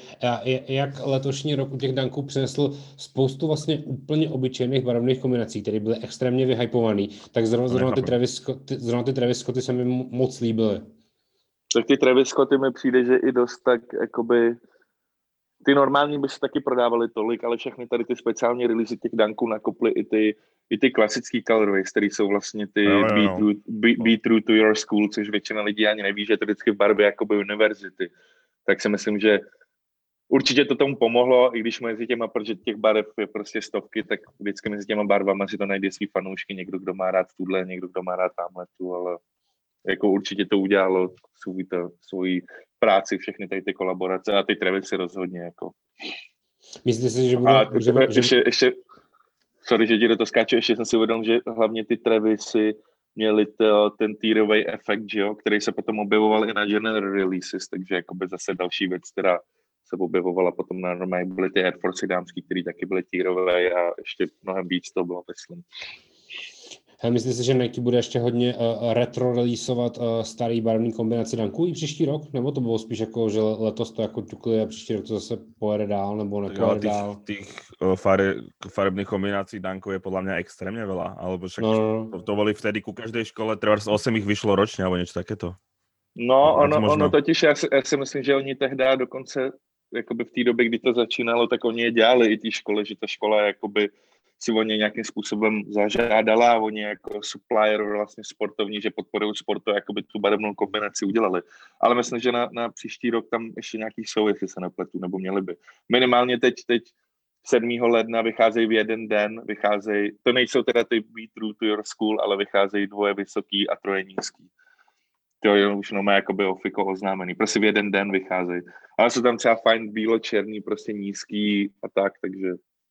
jak letošní rok u těch danků přinesl spoustu vlastně úplně obyčejných barevných kombinací, které byly extrémně vyhypovaný, tak zrovna, zrovna, ty. Travis, zrovna ty Travis Scotty se mi mo- moc líbily. Tak ty Travis Scotty mi přijde, že i dost tak, jakoby, ty normální by se taky prodávaly tolik, ale všechny tady ty speciální release těch danků nakoply i ty, i ty klasický colorways, které jsou vlastně ty Jo, jo, be, jo. true, be, be true to your school, což většina lidí ani neví, že je to vždycky v barvě jakoby univerzity. Tak si myslím, že určitě to tomu pomohlo, i když mezi těma, protože těch barev je prostě stovky, tak vždycky mezi těma barvama si to najde svý fanoušky, někdo, kdo má rád tuhle, někdo, kdo má rád tamhle tu, ale jako určitě to udělalo svůj, to, svůj práci, všechny tady ty kolaborace a ty Travisy rozhodně, jako. Myslíte si, že bude... A ještě, ještě, ještě, sorry, že ti do to skáče, ještě jsem si uvědomil, že hlavně ty Travisy měli to, ten týrový efekt, že jo, který se potom objevoval i na general releases, takže jakoby zase další věc, která se objevovala potom na normálně byly ty Air Force dámský, který taky byly tírové a ještě mnohem víc to bylo, myslím. Hele, myslíte si, že Nike bude ještě hodně uh, retro releaseovat uh, starý barevný kombinaci danků i příští rok? Nebo to bylo spíš jako, že letos to jako ťukli a příští rok to zase pojede dál, nebo nepojede tých, dál? tých uh, fare, farebných kombinácií dankov je podľa mňa extrémne veľa, alebo však No, no, no. to, to boli vtedy ku každej škole, treba 8 ich vyšlo ročne, alebo niečo takéto. No, ono, možno. ono totiž, já si, já si myslím, že oni tehdy dokonce, jakoby v té době, kdy to začínalo, tak oni je dělali i té škole, že ta škola jakoby si o ně nějakým způsobem zažádala a oni jako supplier vlastně sportovní, že podporují sportu, jakoby tu barevnou kombinaci udělali. Ale myslím, že na, na příští rok tam ještě nějaký jsou, jestli se nepletu, nebo měli by. Minimálně teď, teď 7. ledna vycházejí v jeden den, vycházejí, to nejsou teda ty Be True to Your School, ale vycházejí dvoje vysoký a troje nízký. To je už no jakoby ofiko oznámený. Prostě v jeden den vycházejí. Ale jsou tam třeba fajn bílo-černý, prostě nízký a tak, takže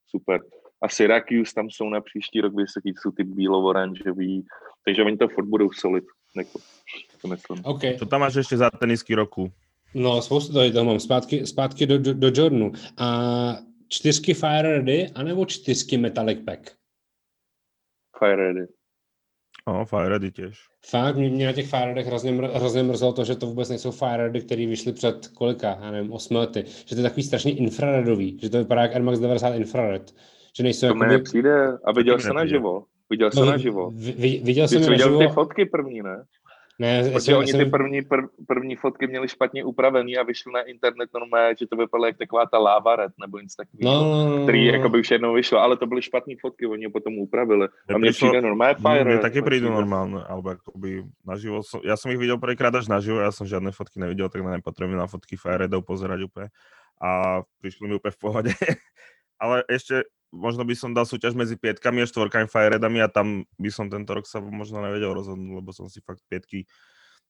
super. A Syracuse tam jsou na příští rok vysoký, jsou ty bílo-oranžový, takže oni to furt budou solid, jako, to myslím. OK. Čo tam máš ešte za tenisky roku? No, spoustu toho, toho mám. Zpátky, zpátky do, do, do Jordanu. A čtyřky Fire Ready, anebo čtyřky Metallic Pack? Fire ready. O, Fire Ready tiež. Fakt, mě, mě na těch Fire Readych hrozně, mr- hrozně mrzelo to, že to vůbec nejsou Fire Ready, které vyšly před kolika, já nevím, 8 lety. Že to je takový strašně infraredový, že to vypadá jak Air Max 90 infrared. Že nejsou To mi jakoby... nepřijde. A viděl nepřijde. naživo? Viděl jsi No, naživo? vi- vi- viděl Ty jsem je viděl naživo. ty fotky první, ne? Ne, já Protože jsem, oni ty jsem, první, prv, první fotky měli špatně upravený a vyšly na internet normálně, že to vypadalo jak taková ta lava red nebo něco takového. no, no, no, který no. jako by už jednou vyšlo, ale to byly špatné fotky, oni ho potom upravili. A mně prišlo- přijde normálně Fire. Mi prídu přijde. normálne, alebo akoby naživo. Som, ja som ich videl prvýkrát až naživo, ja som žiadne fotky nevidel, tak nepotrebujem na fotky Fireheadov pozerať úplne. A prišli mi úplne v pohode. Ale ešte možno by som dal súťaž medzi pietkami a štvorkami Fireheadami a tam by som tento rok sa možno nevedel rozhodnúť, lebo som si fakt pietky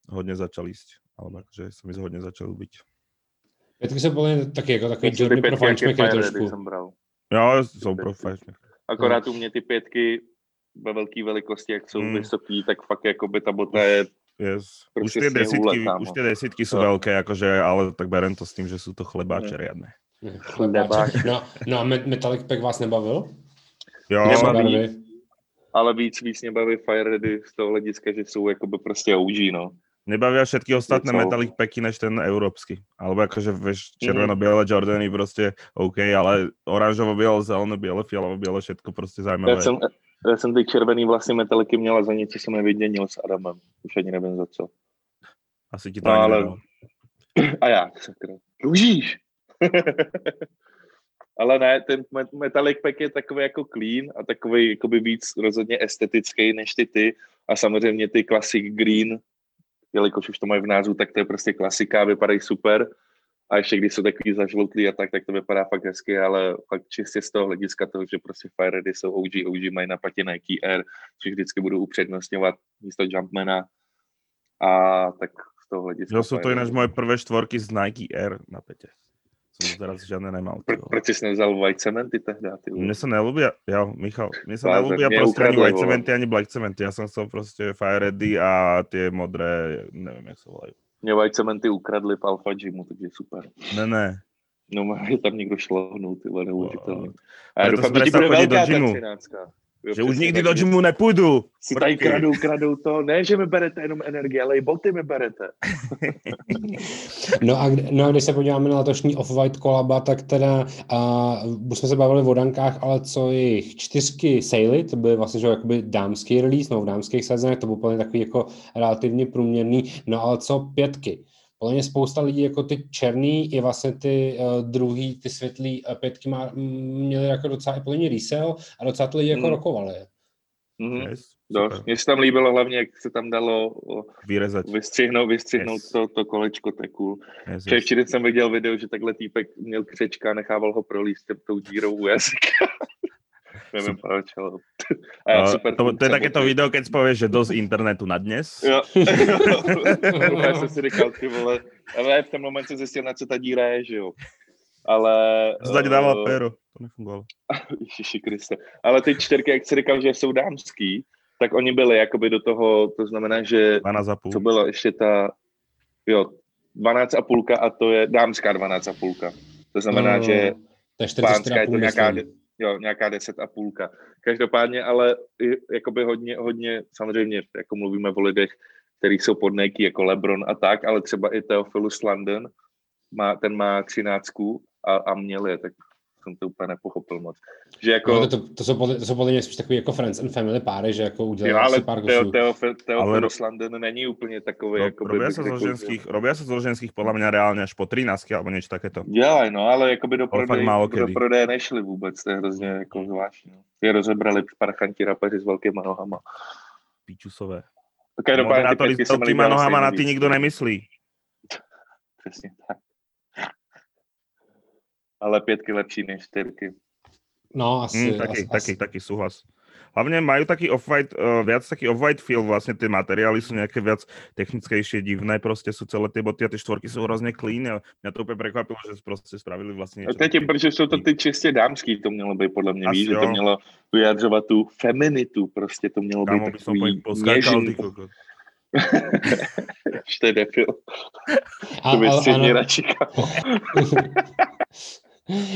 hodne začal ísť. Alebo akože som ich hodne začal byť. Pětky jsou podle mě taky jako takový jsou ty Jordan pro trošku. jsem bral. Jo, jsou pro. Akorát u mě ty pětky ve velké velikosti, jak jsou Mm. vysoký, tak fakt jako by ta bota je Yes. Už Prostě tie sněhule, desítky, kámo. už tie desítky sú Jo. veľké, akože, ale tak berem to s tým, že sú to chlebáče Mm. riadne. No, no a Met- Metallic Pack vás nebavil? Jo, Mě Jsou baví. barvy. ale víc, víc mě baví Fire Ready z toho hlediska, že jsou jakoby prostě OG, no. nebavia všetky ostatné metallic packy než ten európsky. Alebo akože, vieš, Mhm. červeno-biele Jordany proste OK, ale oranžovo-biele, zeleno-biele, fialovo-biele, všetko proste Já zaujímavé. jsem, já jsem ty červený vlastně metaliky měla za něco, co jsem nevyděnil s Adamem. Už ani nevím za co. Asi ti to No, ale-. A já, sakra. Dlužíš! Ale ne, ten met- Metallic Pack je takový jako clean a takový jakoby víc rozhodně estetický než ty ty. A samozřejmě ty Classic Green, jelikož už to mají v názvu, tak to je prostě klasika, vypadají super. A ještě když jsou takový zažloutlý a tak, tak to vypadá fakt hezky, ale fakt čistě z toho hlediska toho, že prostě Fire Ready jsou OG, OG mají na patě Nike Air, což vždycky budu upřednostňovat místo Jumpmana. A tak z toho hlediska... Jo, sú to Ready. moje prvé štvorky z Nike Air na pete. Som teraz žiadne nemal. vole. proč jsi nevzal white cementy tehdy? Ty? Mne sa nelúbia, ja, Michal, mne sa nelúbia mne proste ani white cementy, ani black cementy. Ja som chcel proste Fire Ready a tie modré, neviem, jak sa volajú. Mě white cementy ukradli v Alpha Gymu, takže super. Ne, ne. No je tam někdo šlohnul, ty vole, neuvěřitelný. A já doufám, si že ti bude velká ta třináctka. Jo, Že už nikdy do gymu nepůjdu. Si tady kradou, kradou to. Ne, že mi berete jenom energii, ale i boty mi berete. No a, kdy- no a když se podíváme na letošní Off-White kolaba, tak teda, a, už jsme se bavili o dankách, ale co jich čtyřky Saily, to byly vlastně že, jakoby dámský release, no v dámských sezónách, to bylo úplně takový jako relativně průměrný, no ale co pětky? Podle mě spousta lidí jako ty černý i vlastně ty uh, druhý, ty světlý uh, pětky má, m, měly jako docela i podle mě resell a docela to lidi jako Hmm. rokovali. Mhm. Yes. Mně se tam líbilo hlavně, jak se tam dalo o, Vyrezať. vystřihnout, vystřihnout Yes. to, to kolečko, to je cool. Yes, yes. Předevčírem jsem viděl video, že takhle týpek měl křečka a nechával ho prolíst tou dírou u jazyka. Nevím proč, ale... A já Uh, super to, to je takéto video, keď povieš, že dosť internetu na dnes. Jo. já jsem si říkal, ty vole, ale v ten moment jsem zjistil, na co ta díra je, že jo. Ale... Zdať dával eh, péro. To nefungovalo. Ježiši Kriste. Ale ty čtyřky, jak jsi říkal, že jsou dámský, tak oni byli jakoby do toho, to znamená, že 12 a půl. co byla ještě ta, jo, 12 a půlka a to je dámská 12 a půlka. To znamená, No, že To je pánská je to 44,5 nějaká, myslím. Jo, nějaká 10 a půlka. Každopádně, ale jakoby hodně, hodně, samozřejmě, jako mluvíme o lidech, který jsou pod Nike, jako LeBron a tak, ale třeba i Theophilus London, má, ten má třináctku a, a měl je, tak jsem to úplně nepochopil moc. Že jako, No, to, to, to, jsou podle, to jsou podle mě spíš takový jako friends and family páry, že jako udělali jo, ale asi pár Theo, kusů. Theo, Ale Theophilus London není úplně takový, No, jako robia, sa zo ženských, robia sa zo ženských podľa mňa reálne až po 13 alebo niečo takéto. Dělají, no, ale jakoby do Ale fakt prodeje, do prodeje nešli vůbec, to je hrozně jako zvláštní. no. Je rozebrali parchanti rapeři s velkýma nohama. Každopádně Moderátori pětky s se mi veľkýma líbily nohama na ty víc. nikto nemyslí. Přesně tak. Ale pětky lepší než čtyřky. No, asi, Mm, taký, asi, taký, asi. taký súhlas. Hlavne majú taký off-white, uh, viac taký off-white feel, vlastne tie materiály sú nejaké viac technickejšie, divné, proste sú celé tie boty a tie štvorky sú hrozne clean. a Mňa to úplně prekvapilo, že prostě spravili vlastne A teď protože jsou to ty čistě dámský, to mělo být podle mě, Asi víš, že to mělo vyjadřovat tu feminitu, prostě to mělo Kámo, být takový poskákal, ty něžný. kokot. Už to je defil, A, to by středně ano, radši.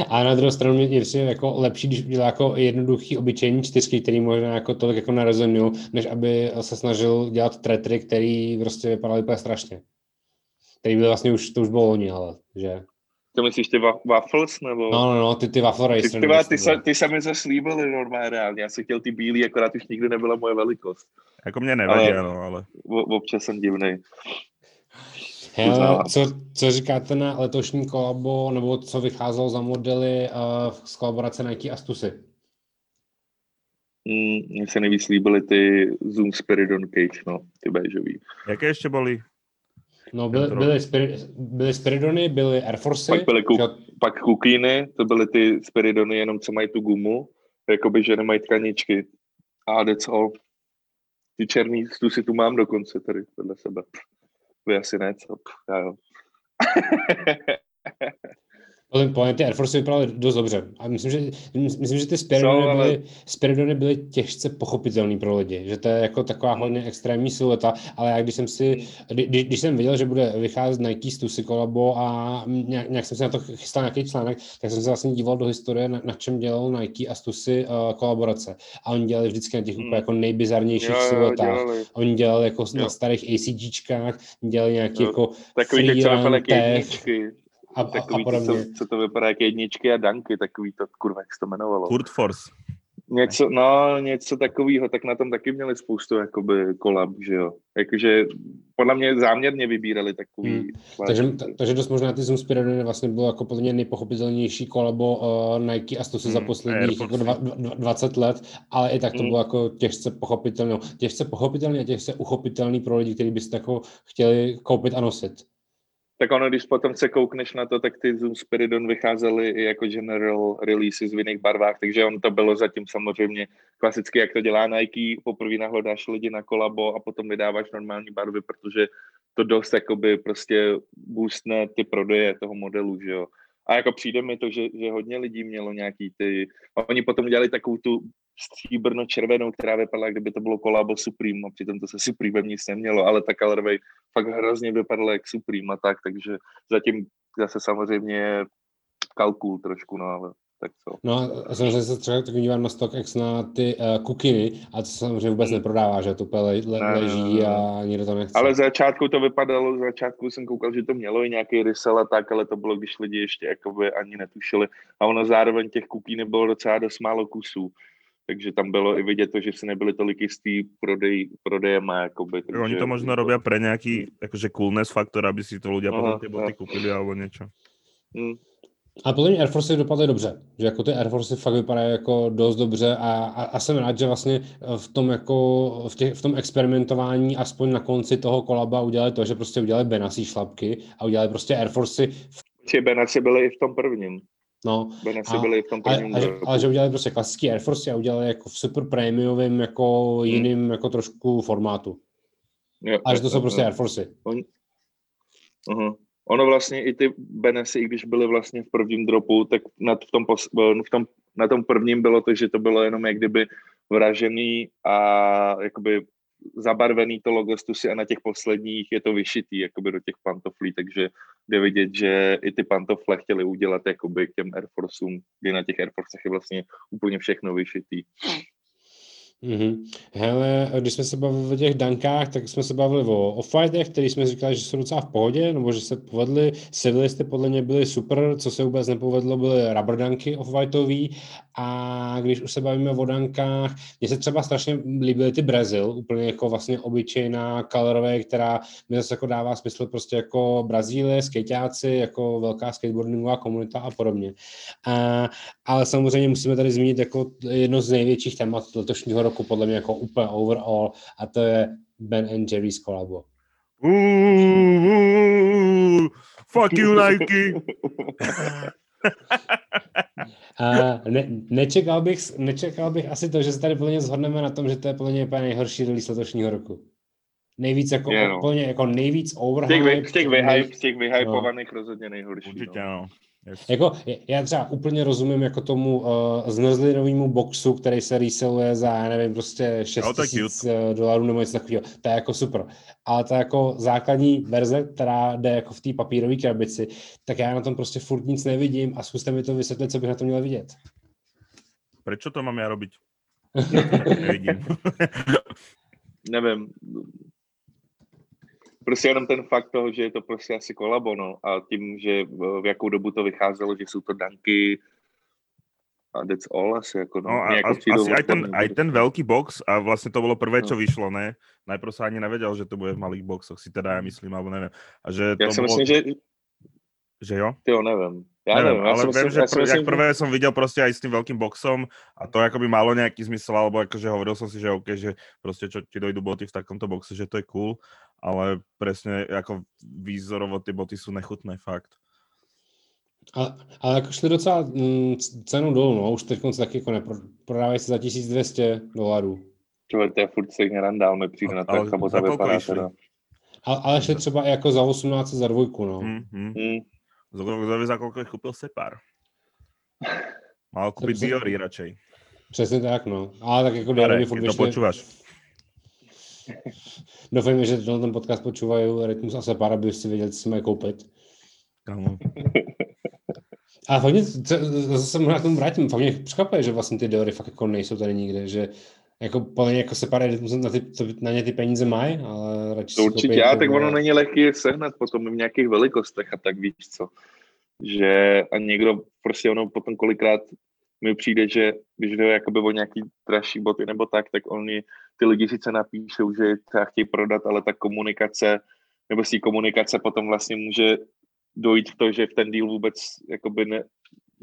a na druhou stranu mě přijde jako lepší, když udělá jako jednoduchý obyčejný čtyřky, který možná jako tolik jako nerezonují, než aby se snažil dělat tretry, který prostě vypadaly úplně strašně. Který byl vlastně už, to už bylo loni, ale, že. To myslíš ty wa- waffles, nebo? No, no, no, ty, ty waffle Ty, racer. ty, ty, co to se, ty se mi zaslíbili normálně reálně. Já jsem chtěl ty bílý, akorát už nikdy nebyla moje velikost. Ako mne nevadí, Ale- no, ale občas jsem divný. Hele, co, co říkáte na letošní kolabo, nebo co vycházelo za modely uh, z kolaborace Nike a Stusy? Mm, Mně se nejvíc líbily ty Zoom Spiridon Cage, no, ty béžový. jaké ešte boli? No, byly, byly, Spiri, byly Spiridony, byly Air Force. Pak byly ku- Pak kukíny, to byly ty Spiridony jenom, co mají tu gumu, jakoby, že nemají tkaničky. A that's all. Ty černý, tu si tu mám dokonce tady vedle sebe. Vy asi ne, podle mě ty Air Force vypadaly dost dobře. A myslím, že, myslím, že ty Spiridony, Co, ale- byly, Spiridony byly těžce pochopitelný pro lidi. Že to je jako taková hodně extrémní silueta, ale já když jsem si, kdy, když, jsem viděl, že bude vycházet Nike Stusy kolabo a nějak, nějak jsem si na to chystal nějaký článek, tak jsem se vlastně díval do historie, na, na čem dělal Nike a Stusy uh, kolaborace. A oni dělali vždycky na těch Hmm. úplně jako nejbizarnějších Jo, siluetách. dělali. Oni dělali jako Jo. na starých ACGčkách, dělali nějaký Jo. jako Takový co a, a, a Takový ty, co, podobně. co, to vypadá jak jedničky a danky, takový to, kurva, jak se to jmenovalo. Hurt Force. Něco, no, něco takového, tak na tom taky měli spoustu jakoby kolab, že jo. Jakože podle mě záměrně vybírali takový. Hmm. Takže, t- takže dost možná ty Zoom Spiridony vlastně bylo jako podle mě nejpochopitelnější kolabo uh, Nike a Stusy za Hmm, posledních Air jako dva, dva, 20 let, ale i tak to Hmm. bylo jako těžce pochopitelné. Těžce pochopitelný a těžce uchopitelný pro lidi, kteří by si to jako chtěli koupit a nosit. Tak ono, když potom se koukneš na to, tak ty Zoom Spiridon vycházely i jako general releases v jiných barvách, takže on to bylo zatím samozřejmě klasicky, jak to dělá Nike, poprvé nahledáš lidi na kolabo a potom vydáváš normální barvy, protože to dost jakoby prostě boostne ty prodeje toho modelu, že jo. A jako přijde mi to, že, že hodně lidí mělo nějaký ty... Oni potom udělali takovou tu stříbrno-červenou, která vypadala, kdyby to bylo kolabo Supreme, a přitom to se Supreme nic nemělo, ale ta colorway fakt hrozně vypadala jak Supreme a tak, takže zatím zase samozřejmě kalkul trošku, no ale tak co. No a samozřejmě se třeba tak dívám na StockX na ty uh, kukiny a to samozřejmě vůbec Hmm. neprodává, že to úplně le, le, Ne, leží a nikdo to nechce. Ale začátku to vypadalo, začátku jsem koukal, že to mělo i nějaký rysel a tak, ale to bylo, když lidi ještě jakoby ani netušili. A ono zároveň těch kukíny bylo docela dost málo kusů. Takže tam bylo i vidět to, že si nebyli tolik jistý prodej, prodejema. Jakoby, takže... Oni to možno robia pre nejaký akože coolness faktor, aby si to ľudia Aha, potom tie boty jo. kúpili alebo niečo. Hm. A podle mě Air Force dopadly dobře, že jako ty Air Force fakt vypadají jako dost dobře a, a, a jsem rád, že vlastně v tom jako v, těch, v tom experimentování aspoň na konci toho kolaba udělali to, že prostě udělali Benassi šlapky a udělali prostě Air Force. Či Benassi byly i v tom prvním. No, a, byly i v tom prvním. ale, ale, ale, že udělali prostě klasický Air Force a udělali jako v super prémiovém jako Hmm. jiným jako trošku formátu. Jo, A že to jsou jo, prostě jo. Air Force. On, uh-huh. Ono vlastně i ty Benessy, i když byly vlastně v prvním dropu, tak na, v tom, pos, v tom, na tom prvním bylo to, že to bylo jenom jak kdyby vražený a jakoby zabarvený to logo Stussy a na těch posledních je to vyšitý jakoby do těch pantoflí, takže jde vidět, že i ty pantofle chtěli udělat jakoby k těm Air Forceům, kdy na těch Air Forcech je vlastně úplně všechno vyšitý. Mm-hmm. Hele, když jsme se bavili o těch dankách, tak jsme se bavili o off-fightech, který jsme říkali, že jsou docela v pohodě, nebo že se povedly. Civilisty podle mě byly super, co se vůbec nepovedlo, byly rubber danky off-fightový. A když už se bavíme o dankách, mně se třeba strašně líbily ty Brazil, úplně jako vlastně obyčejná colorway, která mi zase jako dává smysl prostě jako Brazílie, skejťáci, jako velká skateboardingová komunita a podobně. A, ale samozřejmě musíme tady zmínit jako jedno z největších témat letošního roku, podle mě jako úplně overall, a to je Ben and Jerry's kolabo. Uh, fuck you, Nike. A ne, nečekal, bych, nečekal bych asi to, že se tady mě zhodneme na tom, že to je mě úplně nejhorší release letošního roku. Nejvíc jako, Je, no. úplně jako nejvíc těch, overhype. z těch, vyhype, z těch vyhypovaných rozhodně nejhorší. Určitě, no. no. Yes. Jako, já třeba úplně rozumím jako tomu uh, zmrzlinovému boxu, který se reselluje za, já nevím, prostě 6 Jo, to je tisíc eh, dolarů nebo něco takového. To je jako super. Ale ta jako základní verze, která jde jako v té papírové krabici, tak já na tom prostě furt nic nevidím a zkuste mi to vysvětlit, co bych na to měl vidět. Prečo to mám ja robiť? Nevidím. nevím, prostě jenom ten fakt toho, že je to prostě asi kolabo, no, a tím, že v v jakou dobu to vycházelo, že jsou to danky a that's all asi, jako no. No a, a jako přijdou asi aj ten, aj ten veľký box a vlastne to bolo prvé, čo No. vyšlo, ne? Najprv sa ani nevedel, že to bude v malých boxoch, si teda ja myslím, alebo neviem. A že Já to si bolo, myslím, že, že jo? ty jo, nevím. Já neviem, nevím, já ale si myslím, viem, že pr- myslím, jak prvé som videl proste aj s tým veľkým boxom a to akoby malo nejaký zmysel, alebo akože hovoril som si, že OK, že proste čo ti dojdu boty v takomto boxe, že to je cool, ale presne ako výzorovo tie boty sú nechutné, fakt. Ale, ale jako šli docela mm, c- cenou dolů, no, už teď taky jako neprodávají se za 1200 dolarů. Čo, to je furt stejně randál, mi přijde na to, Ale jak ta bota vypadá teda. Ale, ale šli třeba i jako za 18 za dvojku, no. Mm, mm. Hmm. Za, za, ich kúpil Separ? Mal Dobře. Diory radšej. Přesně tak, no. Ale tak jako Diary furt to počúvaš. doufejme, že tenhle ten podcast počúvají Rytmus a Separ, aby si věděli, co si mají koupit. Kámo. A fakt mě, zase možná k tomu vrátím, fakt mě překvapuje, že vlastně ty Diory fakt jako nejsou tady nikde, že jako podle mě jako Separ Rytmus na, ty, to, na ně ty peníze mají, ale radši To si určitě, koupí já, jako, tak ono není lehký sehnat potom v nějakých velikostech a tak víš co. Že a někdo prostě ono potom kolikrát mi přijde, že když jde jakoby o nějaký dražší boty nebo tak, tak oni, ty lidi sice napíšou, že třeba chtějí prodat, ale ta komunikace, nebo z té komunikace potom vlastně může dojít k to, že v ten deal vůbec jakoby ne,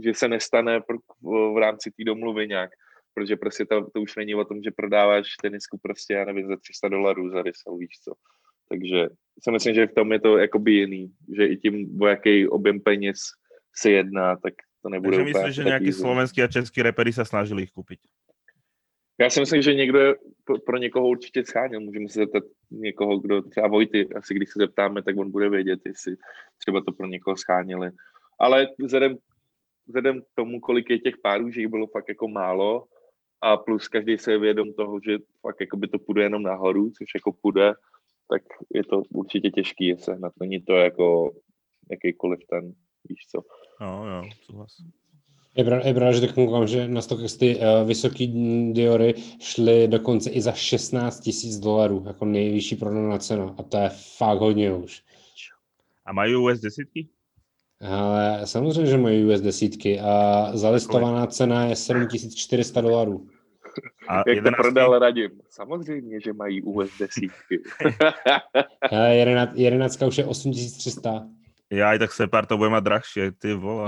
že se nestane v rámci té domluvy nějak, protože prostě to, to už není o tom, že prodáváš tenisku prostě, já nevím, za 300 dolarů za resell, víš co. Takže si myslím, že v tom je to jakoby jiný, že i tím, o jaký objem peněz se jedná, tak to nebude Takže myslíš, že easy. slovenskí a českí repery sa snažili ich kúpiť? Já si myslím, že někdo je pro, někoho určitě scháněl. Můžeme se zeptat někoho, kdo třeba Vojty, asi když se zeptáme, tak on bude vědět, jestli třeba to pro někoho scháněli. Ale vzhledem, vzhledem k tomu, kolik je těch párů, že jich bylo fakt jako málo a plus každý se je vědom toho, že fakt jako by to půjde jenom nahoru, což jako půjde, tak je to určitě těžký je sehnat. Není to jako jakýkoliv ten, víš co. Jo, jo, súhlas. Je pravda, je pravda, že tak koukám, že na StockX ty uh, vysoký Diory šly dokonce i za 16 tisíc dolarů, jako nejvyšší prodaná cena. A to je fakt hodně už. A majú US desítky? Ale samozřejmě, že mají US desítky a zalistovaná cena je 7400 dolarů. A Jak to jedenáctky? prodal Radim? Samozřejmě, že mají US desítky. Jedenáct- jedenáctka už je 8300. Ja aj tak Separ to bude mať drahšie, ty vole.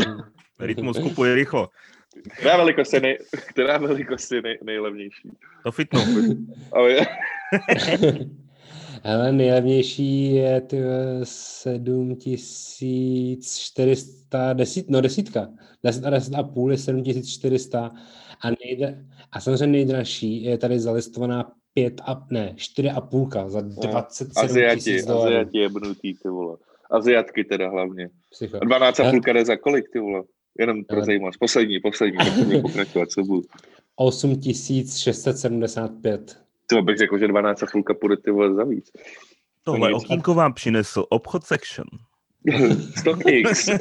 Rytmus kupuje rychlo. Která velikost je, nej, která velikost je nej, nejlevnější? To fitnu. Ale, Hele, nejlevnější je ty 7410, no desítka. 10 a 10 a půl je 7400 a, nejde, a samozřejmě nejdražší je tady zalistovaná 5 a, ne, 4 a půlka za 27 Aziati, tisíc dolarů. Aziati jebnutý, ty vole. Aziatky teda hlavně. Psycho. A 12 a Já- půlka jde za kolik, ty vole? Jenom pro zajímavost. Poslední, poslední, nechci pokračovat, co budu. 8675. Ty bych řekl, že 12 a půlka půjde ty vole za víc. Tohle okýnko vám přinesl obchod section. StockX.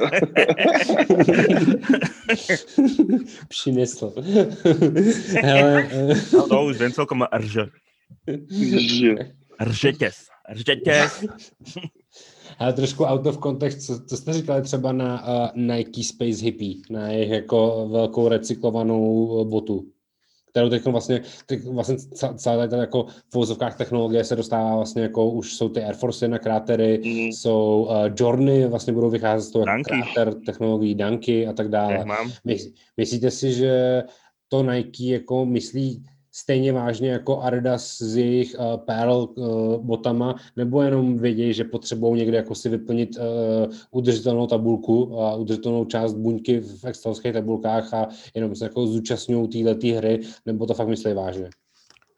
Přinesl. Hele, eh, No, to už viem celkom rže. Že- Ržetěs. Ržetěs. Ale trošku out of context, co, co jste říkali třeba na uh, Nike Space Hippie, na jejich jako velkou recyklovanou uh, botu, kterou teď vlastně, teď vlastně celá ta jako v vozovkách technologie se dostává vlastně jako, už jsou ty Air Force na krátery, Mhm. jsou uh, Jorny, vlastně budou vycházet z toho jako Dunky. kráter technologií, Dunky a tak dále. Myslíte si, že to Nike jako myslí stejně vážně jako Adidas s jejich uh, Pearl uh, botama, nebo jenom vědějí, že potřebují někde jako si vyplnit uh, udržitelnou tabulku a udržitelnou část buňky v excelovských tabulkách a jenom se jako zúčastňují této hry, nebo to fakt myslí vážně?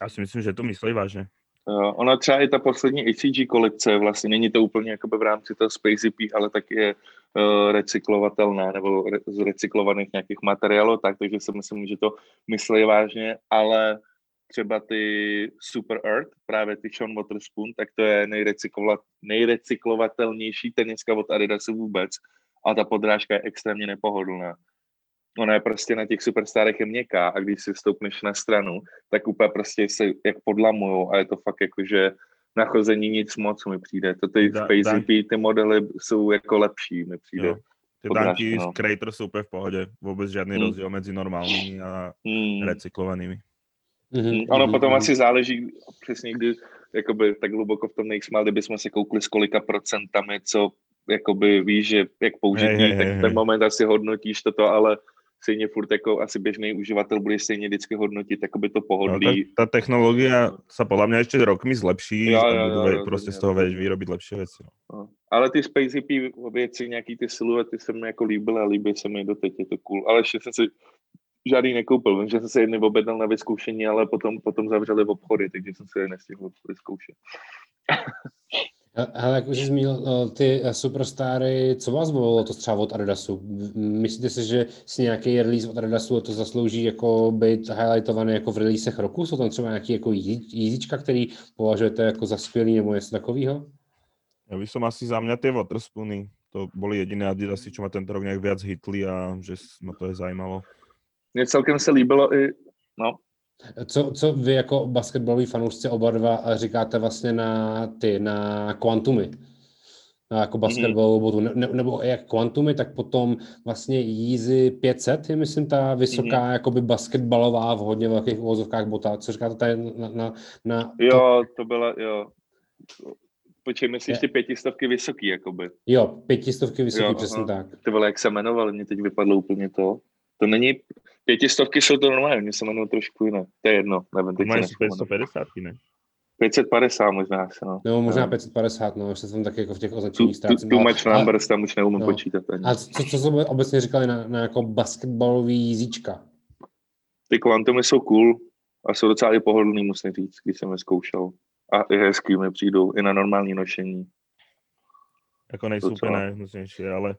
Já si myslím, že to myslí vážně. Jo, ona třeba i ta poslední ACG kolekce, vlastně není to úplně jakoby v rámci toho Space EP, ale taky je uh, recyklovatelná nebo z recyklovaných nějakých materiálů, tak, takže si myslím, že to myslí vážně, ale třeba ty Super Earth, právě ty Sean Waterspoon, tak to je nejrecyklovat, nejrecyklovatelnější teniska od Adidasu vůbec a ta podrážka je extrémně nepohodlná. Ona je prostě na těch superstarech je měkká a když si stoupneš na stranu, tak úplně prostě se jak podlamujou a je to fakt jako, že na chození nic moc mi přijde. To ty Da- Space da- EP, ty modely jsou jako lepší, mi přijde. Jo. Ty danky no. z Creator jsou úplně v pohodě. Vůbec žádný Hmm. rozdíl mezi normálními a Hmm. recyklovanými. Mhm, Ono mhm, potom mhm. asi záleží přesně, kdy jakoby tak hluboko v tom nejsme, ale kdybychom se koukli s kolika procentami, co jakoby víš, že jak použití, Hej, hej, tak v hej. ten moment asi hodnotíš toto, ale stejně furt jako asi běžný uživatel bude stejně vždycky hodnotit jakoby to No, ta, pohodlí. ta technológia sa podľa mňa ešte rokmi zlepší Jo, jo, jo, ve- rozhodně, proste z toho rozhodně. vieš vyrobiť lepšie veci. no. No. Ale ty Space EP věci, nějaký ty siluety se mi jako líbily a líbí se mi doteď, je to cool. Ale ještě jsem si žádný nekoupil, vím, že jsem se jedny objednal na vyzkoušení, ale potom, potom zavřeli v obchody, takže jsem si je nestihl vyzkoušet. Hele, jak už jsi zmínil eh, ty eh, superstary, co vás bavilo to třeba od Adidasu? Myslíte si, že si nějaký release od Adidasu to zaslouží jako být highlightovaný jako v releasech roku? Jsou tam třeba nějaký jako jí- jízička, který považujete jako za skvělý nebo něco takového? Ja by som asi za mňa tie Waterspoony, to boli jediné Adidasy, čo ma tento rok nejak viac hitli a že ma to je zajímalo. Mně celkem se líbilo i, no, Co, co vy jako basketbaloví fanoušci oba dva říkáte vlastně na ty, na kvantumy? Na jako basketbalovou botu, ne, ne, nebo jak kvantumy, tak potom vlastně Yeezy 500 je myslím ta vysoká mm-hmm. jakoby basketbalová v hodně velkých uvozovkách bota. Co říkáte tady na, na, na to, jo, to byla, jo. Počkej, myslíš ty pětistovky vysoký, jakoby. jo, pětistovky vysoký, Jo, přesně aha. tak. Ty vole, jak se jmenovali, mě teď vypadlo úplně to. To není, pětistovky jsou to normálně, mě se jmenují trošku jinak. To je jedno, nevím, teď se nespomenu. 550, ne? 550 možná se, no. Nebo možná Jo. 550, no, ještě jsem taky jako v těch označeních ztrácím. too much numbers, tam už neumím no. počítat ani. A co, co jste obecně říkali na, na jako basketbalový jízíčka? Ty kvantumy jsou cool a jsou docela i pohodlný, musím říct, když jsem je zkoušel. A i hezký mi přijdou, i na normální nošení. Ako nejsú Docela. úplne najhnusnejšie, ale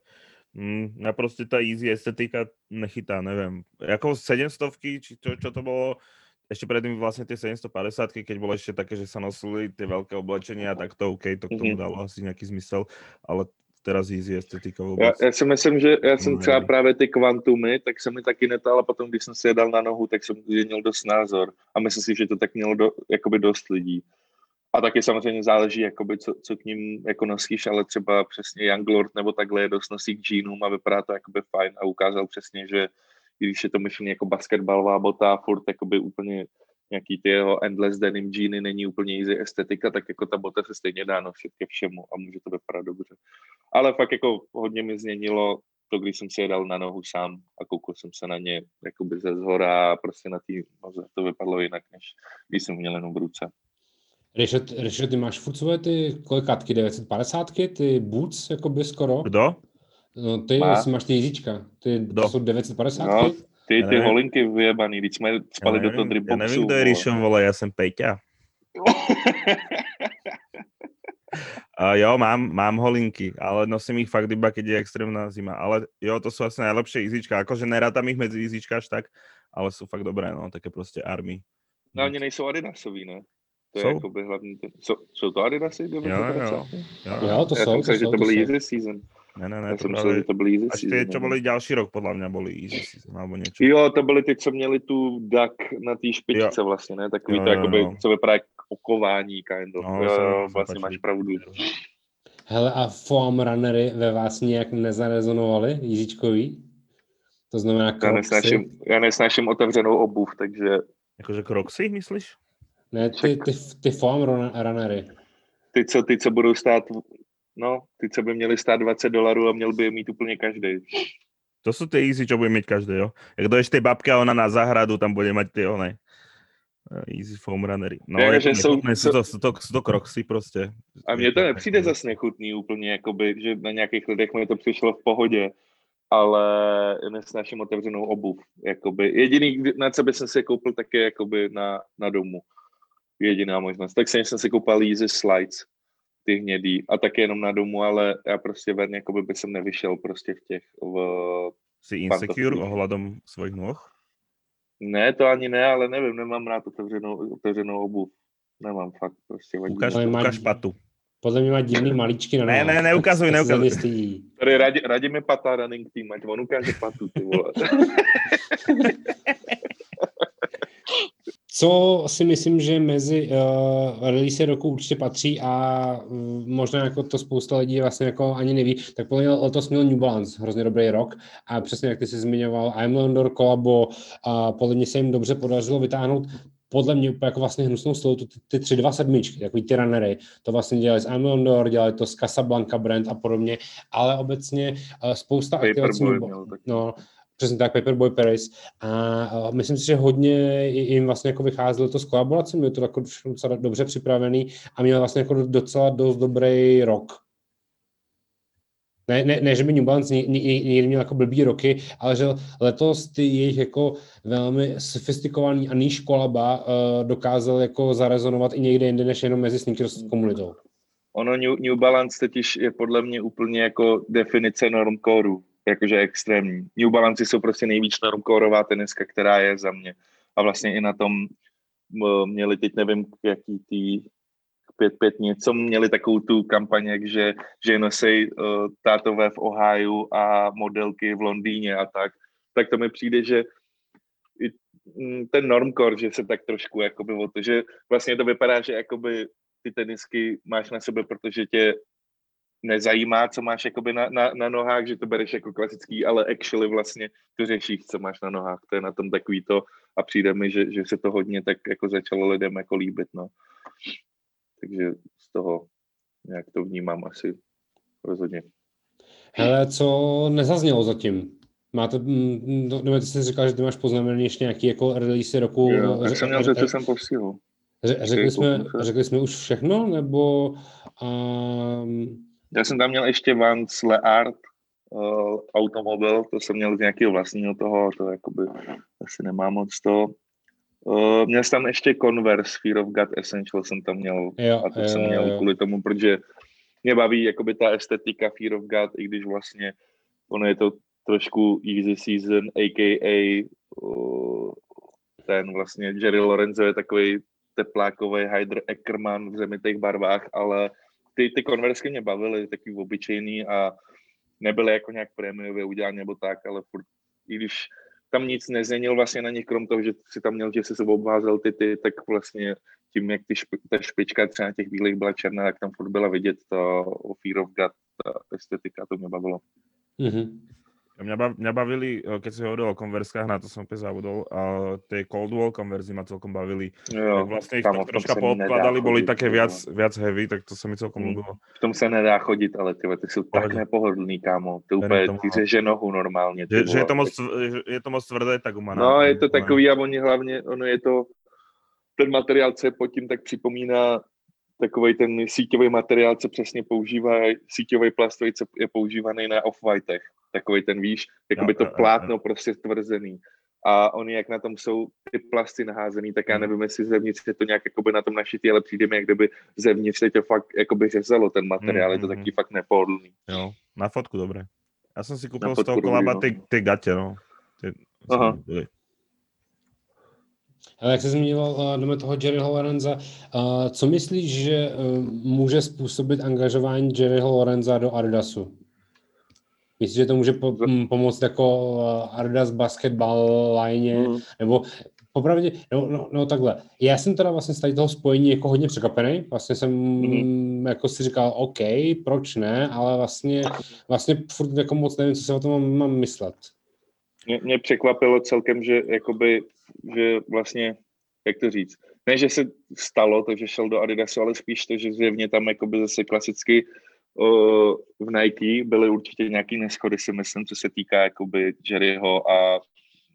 na proste tá easy estetika nechytá, neviem. Ako 700 či čo, čo to bolo, ešte predtým vlastne tie 750 keď bolo ešte také, že sa nosili tie veľké oblečenia, tak to OK, to k tomu Mhm. dalo asi nejaký zmysel, ale teraz easy estetika Já, vôbec. já si myslím, že já jsem třeba nevím. právě ty kvantumy, tak se mi taky netál a potom, když jsem si je dal na nohu, tak jsem změnil dost názor. A myslím si, že to tak mělo do, jakoby dost lidí. A taky samozřejmě záleží, jakoby, co, co k ním jako nosíš, ale třeba přesně Younglord nebo takhle je dost nosí k džínům a vypadá to jakoby fajn a ukázal přesně, že když je to myšlený jako basketbalová bota, furt jakoby úplně nějaký ty jeho endless denim džíny není úplně easy estetika, tak jako ta bota se stejně dá nosit ke všemu a může to vypadat dobře. Ale fakt jako hodně mi změnilo to, když jsem si je dal na nohu sám a koukal jsem se na ně jakoby ze zhora a prostě na té noze to vypadlo jinak, než když jsem měl jenom v ruce. Richard, Richard, ty máš furt svoje ty kolikátky, 950 ty boots, jakoby skoro? Kdo? No, ty Má. Má. máš ty jezdíčka, ty Kdo? jsou 950 No, ty, Já ty holinky vyjebaný, když jsme spali do toho dripboxu. ja nevím, kto je vole. Ríšom, vole, ja som Peťa. A jo, mám, mám holinky, ale nosím ich fakt iba, keď je extrémna zima. Ale jo, to sú asi najlepšie easyčka. Akože nerátam ich medzi easyčka až tak, ale sú fakt dobré, no, také prostě army. No, oni nejsou Adidasový, ne? To je Jsou. jakoby hlavní. Ten... Jsou, jsou to Adidasy? Jo, jo. Jo, Jo, to Já jsou, jsem to myslel, že to to byly jsou. easy season. Ne, ne, ne, Já to jsem myslel, že to byly easy Až season. čo no. boli ďalší rok, podľa mňa boli easy season, alebo niečo. Jo, to byly ty, co měli tu duck na té špičce vlastně, ne? Takový Jo, to, jo, jakoby, jo. co vypadá jak okování, kind of. No, jo, jo, vlastně máš pravdu. Hele, a foam runnery ve vás nějak nezarezonovaly, jížičkový? To znamená Já kroxy? nesnáším, já nesnáším otevřenou obuv, takže Akože Crocsy, myslíš? Ne, ty, ty, ty foam run- runnery. ty, co, ty, co budou stát, no, ty, co by měly stát 20 dolarů a měl by je mít úplně každý. To sú tie easy, čo bude mít každý, jo? Jak dojdeš tej babke a ona na zahradu, tam bude mať tie one. eh, Easy foam runnery. No, Jako, je že to jsou- nechutné, sú, to, sú, to, sú to kroxy prostě. A mně to nepřijde zas nechutný úplně, jakoby, že na nějakých lidech mi to přišlo v pohodě, ale nesnáším otevřenou obuv. Jakoby. Jediný, na co by jsem si koupil, tak je jakoby na, na domu. Jediná možnost. Tak jsem si koupil Easy Slides, ty hnědý, a taky jenom na domu, ale já prostě ven, jakoby by jsem nevyšel prostě v těch, v... Si insecure ohľadom svojich nôh? ne, to ani ne, ale nevím, nemám rád otevřenou, otevřenou obuv. Nemám fakt, prostě vadí. Ukáž, Ale má- ukáž patu. Podle mě má divný malíčky na Ne, nohách. ne, neukazuj, neukazuj. Tady radě, radě mi patá running team, ať on ukáže patu, ty vole. Co si myslím, že mezi uh, release roku určitě patří a uh, možná jako to spousta lidí vlastně jako ani neví, tak podle mě letos měl New Balance hrozně dobrý rok a přesně jak ty jsi zmiňoval, Imelander, Kolabo a podle mě se jim dobře podařilo vytáhnout podle mě úplně jako vlastně hnusnou stylu, ty, ty tři, dva sedmičky, takový ty runnery, to vlastně dělali z Imelander, dělali to z Casablanca brand a podobně, ale obecně uh, spousta aktivací. No, přesně tak, Paperboy Paris. A myslím si, že hodně jim vlastně jako vycházelo to s kolaboracemi, je to jako docela dobře připravený a měl vlastně jako docela dost dobrý rok. Ne, ne, ne že by New Balance ně- ně- někdy měl jako blbý roky, ale že letos ty jejich jako velmi sofistikovaný a níž kolaba uh, dokázal jako zarezonovat i někde jinde, než jenom mezi sneakers komunitou. Ono New, New Balance totiž je podle mě úplně jako definice normcoreů, jakože extrémní. New Balance jsou prostě nejvíc normcoreová teniska, která je za mě. A vlastně i na tom měli teď nevím, jaký tý 5-5 něco, měli takovou tu kampaň, že, že nosej uh, tátové v Ohio a modelky v Londýně a tak. Tak to mi přijde, že i, mm, ten normcore, že se tak trošku jakoby o to, že vlastně to vypadá, že jakoby ty tenisky máš na sebe, protože tě nezajímá, co máš jakoby na, na, na nohách, že to bereš jako klasický, ale actually vlastně to řešíš, co máš na nohách. To je na tom takový to a přijde mi, že, že se to hodně tak jako začalo lidem jako líbit, no. Takže z toho nějak to vnímám asi rozhodně. Hele, co nezaznělo zatím? Máte, mm, no, nebo ty jsi říkal, že ty máš poznamenaný ještě nějaký jako release roku. Jo, tak Ře- jsem měl, že co jsem posílal. ře- Řekli Okej, jsme, řekli jsme už všechno, nebo um, Já jsem tam měl ještě Vance Leart, uh, automobil, to jsem měl z nějakého vlastního toho, to jakoby asi nemám moc to. Uh, měl jsem tam ještě Converse, Fear of God Essential jsem tam měl jo, a to jo, jsem měl jo. kvůli tomu, protože mě baví jakoby ta estetika Fear of God, i když vlastně ono je to trošku easy season, a.k.a. Uh, ten vlastně Jerry Lorenzo je takový teplákový Hyder Eckerman v zemitých barvách, ale ty, ty konversky mě bavily, takový obyčejný a nebyly jako nějak prémiově udělané nebo tak, ale furt, i když tam nic nezměnil vlastně na nich, krom toho, že si tam měl, že si sebou obházel ty, ty, tak vlastně tím, jak ty špi, ta špička třeba na těch bílých byla černá, tak tam furt byla vidět ta Fear of God, ta estetika, to mě bavilo. Mhm. Mňa, bav, mňa bavili, eh, keď si hovoril o konverskách, na to som úplne zabudol, a tie cold wall konverzy ma celkom bavili. Jo, tak vlastne ich tom troška poodkladali, boli také viac, viac heavy, tak to sa mi celkom Mm. ľúbilo. V tom se nedá chodit, ale ty, ty jsou tak nepohodlný, kámo. Ty tomu, ty řeže nohu normálně. Ty Že, že je, to moc, že je to moc tvrdé, tak uma No, je to takový a oni hlavně, ono je to, ten materiál, co je pod tím, tak připomíná takový ten síťový materiál, co přesně používá, síťový plastový, co je používaný na off-whitech. Takový ten, víš, jakoby Jo, to jo, jo, plátno prostě stvrzený. A oni, jak na tom jsou ty plasty naházený, tak já Hmm. nevím, jestli zevnitř je to nějak jakoby na tom našitý, ale přijde mi, jak kdyby zevnitř je to fakt jakoby řezalo ten materiál, je to Mhm, taky fakt nepohodlný. Jo, na fotku, dobre. Ja som si kúpil z toho kolaba no. tie, tie gate, no. Tie, Aha. Ale jak se zmiňoval uh, jdeme toho Jerryho Lorenza, uh, co myslíš, že uh, může způsobit angažování Jerryho Lorenza do Adidasu? Myslíš, že to může po, m, pomoct jako uh, Adidas basketball line, Mm. nebo popravdě, no, no, no, takhle. Já jsem teda vlastně z tady toho spojení jako hodně překvapený. Vlastně jsem Mhm. jako si říkal, OK, proč ne, ale vlastně, vlastně furt jako moc nevím, co se o tom mám, mám myslet. mě, mě překvapilo celkem, že jakoby, že vlastně, jak to říct, ne, že se stalo to, že šel do Adidasu, ale spíš to, že zjevně tam jakoby zase klasicky uh, v Nike byly určitě nějaký neschody, si myslím, co se týká jakoby Jerryho a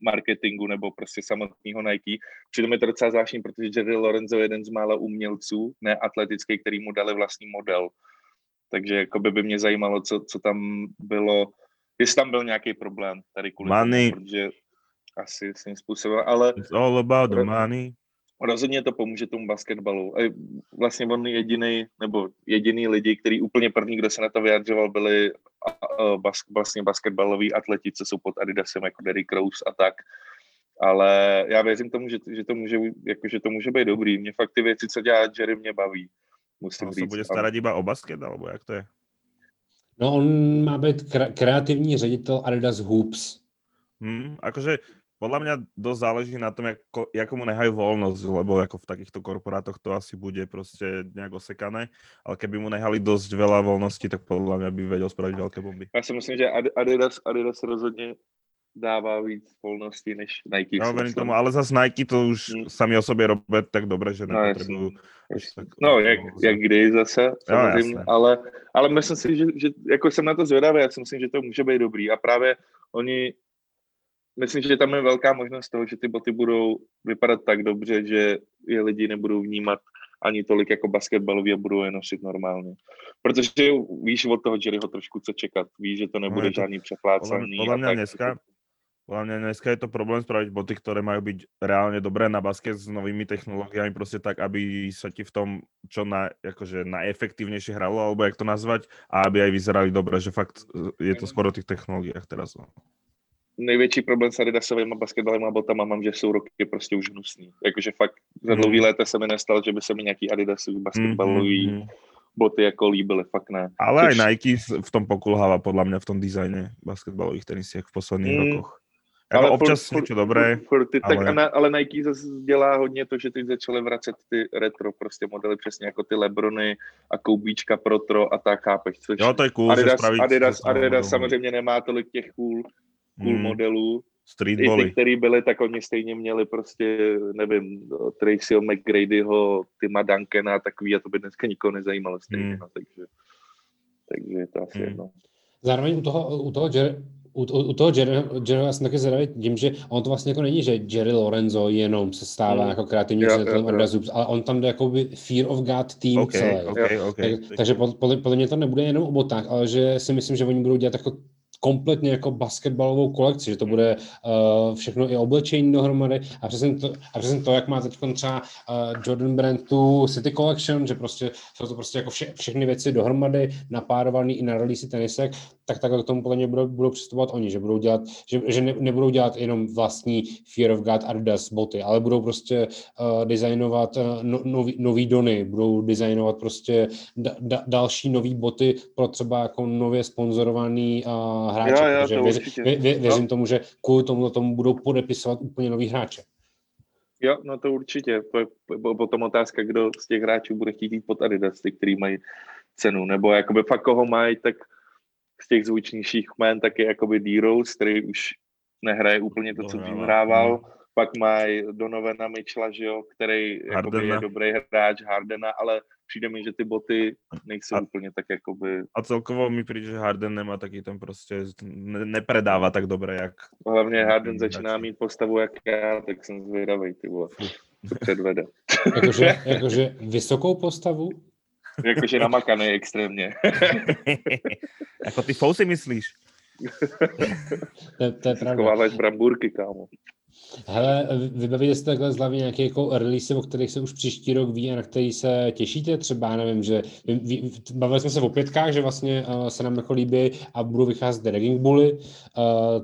marketingu nebo prostě samotného Nike. Přitom je to docela zvláštní, protože Jerry Lorenzo je jeden z mála umělců, ne atletický, který mu dali vlastní model. Takže jakoby by mě zajímalo, co, co tam bylo, jestli tam byl nějaký problém tady kvůli Money. tomu, protože asi svým způsobem, ale It's all about the money. Rozhodně to pomůže tomu basketbalu. A vlastně on jediný, nebo jediný lidi, který úplně první, kdo se na to vyjadřoval, byli bas, vlastně basketbaloví atleti, co jsou pod Adidasem, jako Derrick Rose a tak. Ale já věřím tomu, že, že, to může, jako, že to může být dobrý. Mě fakt ty věci, co dělá Jerry, mě baví. Musím On říct. sa bude starať iba o basket, alebo jak to je? No on má být kre- kreativní ředitel Adidas Hoops. Hm, akože podľa mňa dosť záleží na tom, ako, ako mu nehajú voľnosť, lebo ako v takýchto korporátoch to asi bude proste nejak osekané, ale keby mu nehali dosť veľa voľnosti, tak podľa mňa by vedel spraviť veľké bomby. Já si myslím, že Ad- Adidas, Adidas rozhodně dává víc volností než Nike. Verím myslím. tomu, ale zase Nike to už Hm. sami o sobě robí tak dobre, že No, nepotrebujú jasně. až tak... No, jak, jak kdy zase, samozřejmě, jasné. ale, ale myslím si, že, že jako jsem na to zvědavý, já si myslím, že to může být dobrý a právě oni, myslím, že tam je velká možnost toho, že ty boty budou vypadat tak dobře, že je lidi nebudou vnímat ani tolik jako basketbalový a budou je nosit normálně. Protože víš od toho Jerryho trošku co čekat, víš, že to nebude to- žádný přeplácaný. podľa a mňa tak. dneska, podľa mňa dneska je to problém spraviť boty, ktoré majú byť reálne dobré na basket s novými technológiami, proste tak, aby sa ti v tom čo na, akože najefektívnejšie hralo, alebo jak to nazvať, a aby aj vyzerali dobre, že fakt e, je to skoro o tých technológiách teraz. Největší problém s Adidasovými basketbalovými botama mám, že jsou roky prostě už hnusný. Jakože fakt za Mhm. dlouhý léta se mi nestalo, že by se mi nějaký Adidasový basketbalový Mm, mm, mm. boty jako líbily, fakt ne. Ale aj Což- Nike s- v tom pokulháva podľa mňa v tom dizajne basketbalových tenisiek v posledných Mm, rokoch. Jako občas furt- niečo dobré, furt, ty, tak, ale- ale... ale Nike zase dělá hodně to, že teď začaly vracet ty retro prostě modely, přesně jako ty Lebrony a Koubíčka Protro a tak, chápeš, což jo, to je cool, Adidas, spraviť... Adidas, Adidas modelu. samozřejmě nemá tolik těch cool, cool Mm, modelů, i ty, který byly, tak oni stejně měli prostě, nevím, Tracyho McGradyho, Tima Duncana a takový a to by dneska nikoho nezajímalo stejně, Hmm. no, takže, takže je to asi Hmm. jedno. Zároveň u toho, u toho, Jerry, u, u u toho Jerry, Jerry já jsem taky zvědavý tím, že on to vlastně jako není, že Jerry Lorenzo jenom se stává Mm. jako kreativní Jo, ředitelem. Adidas Hoops, ale on tam jde jakoby Fear of God tým OK, celý. OK, OK. Tak, takže pod- podle, podle mě to nebude jenom o botách, ale že si myslím, že oni budou dělat jako kompletně jako basketbalovou kolekci, že to bude uh, všechno i oblečení dohromady. A přesně to, a přesně to jak má teď třeba uh, Jordan Brand tu City Collection, že prostě jsou to prostě jako vše, všechny věci dohromady, napárovaný i na release tenisek, tak takhle k tomu podle mě budou, budou přistupovat oni, že budou dělat, že, že ne, nebudou dělat jenom vlastní Fear of God Adidas boty, ale budou prostě uh, designovat uh, no, nový, nový dony, budou designovat prostě da, da, další nový boty pro třeba jako nově sponzorovaný uh, hráče, Jo, jo, protože to věř, určitě. vě, vě, No. věřím tomu, že kvůli tomu tomu budou podepisovat úplně nový hráče. Jo, no to určitě. To je po- potom otázka, kdo z těch hráčů bude chtít jít pod Adidas, ty, který mají cenu, nebo jakoby fakt koho mají, tak z těch zvučnějších jmén taky jakoby D-Rose, který už nehraje úplně to, co dřív Dohrává, hrával. no. Pak mají Donovana Mitchella, že jo, který jakoby je dobrý hráč Hardena, ale přijde mi, že ty boty nejsou A- úplně tak jakoby, A celkovo mi príde, že Harden nemá taký ten prostě, ne, nepredáva tak dobre, jak hlavně Harden začíná mít postavu jak já, tak jsem zvědavý, ty vole, co předvede. Jakože, jakože vysokou postavu? Jakože namakaný extrémně. Ako ty fousy myslíš? To, to je pravda. Schováváš bramburky, kámo. Hele, vy- vybavíte si takhle z hlavy nějaké jako release, o kterých se už příští rok ví a na který se těšíte? Třeba, nevím, že bavili jsme se o pětkách, že vlastně uh, se nám jako líbí a budou vycházet Dragging Bully. Uh,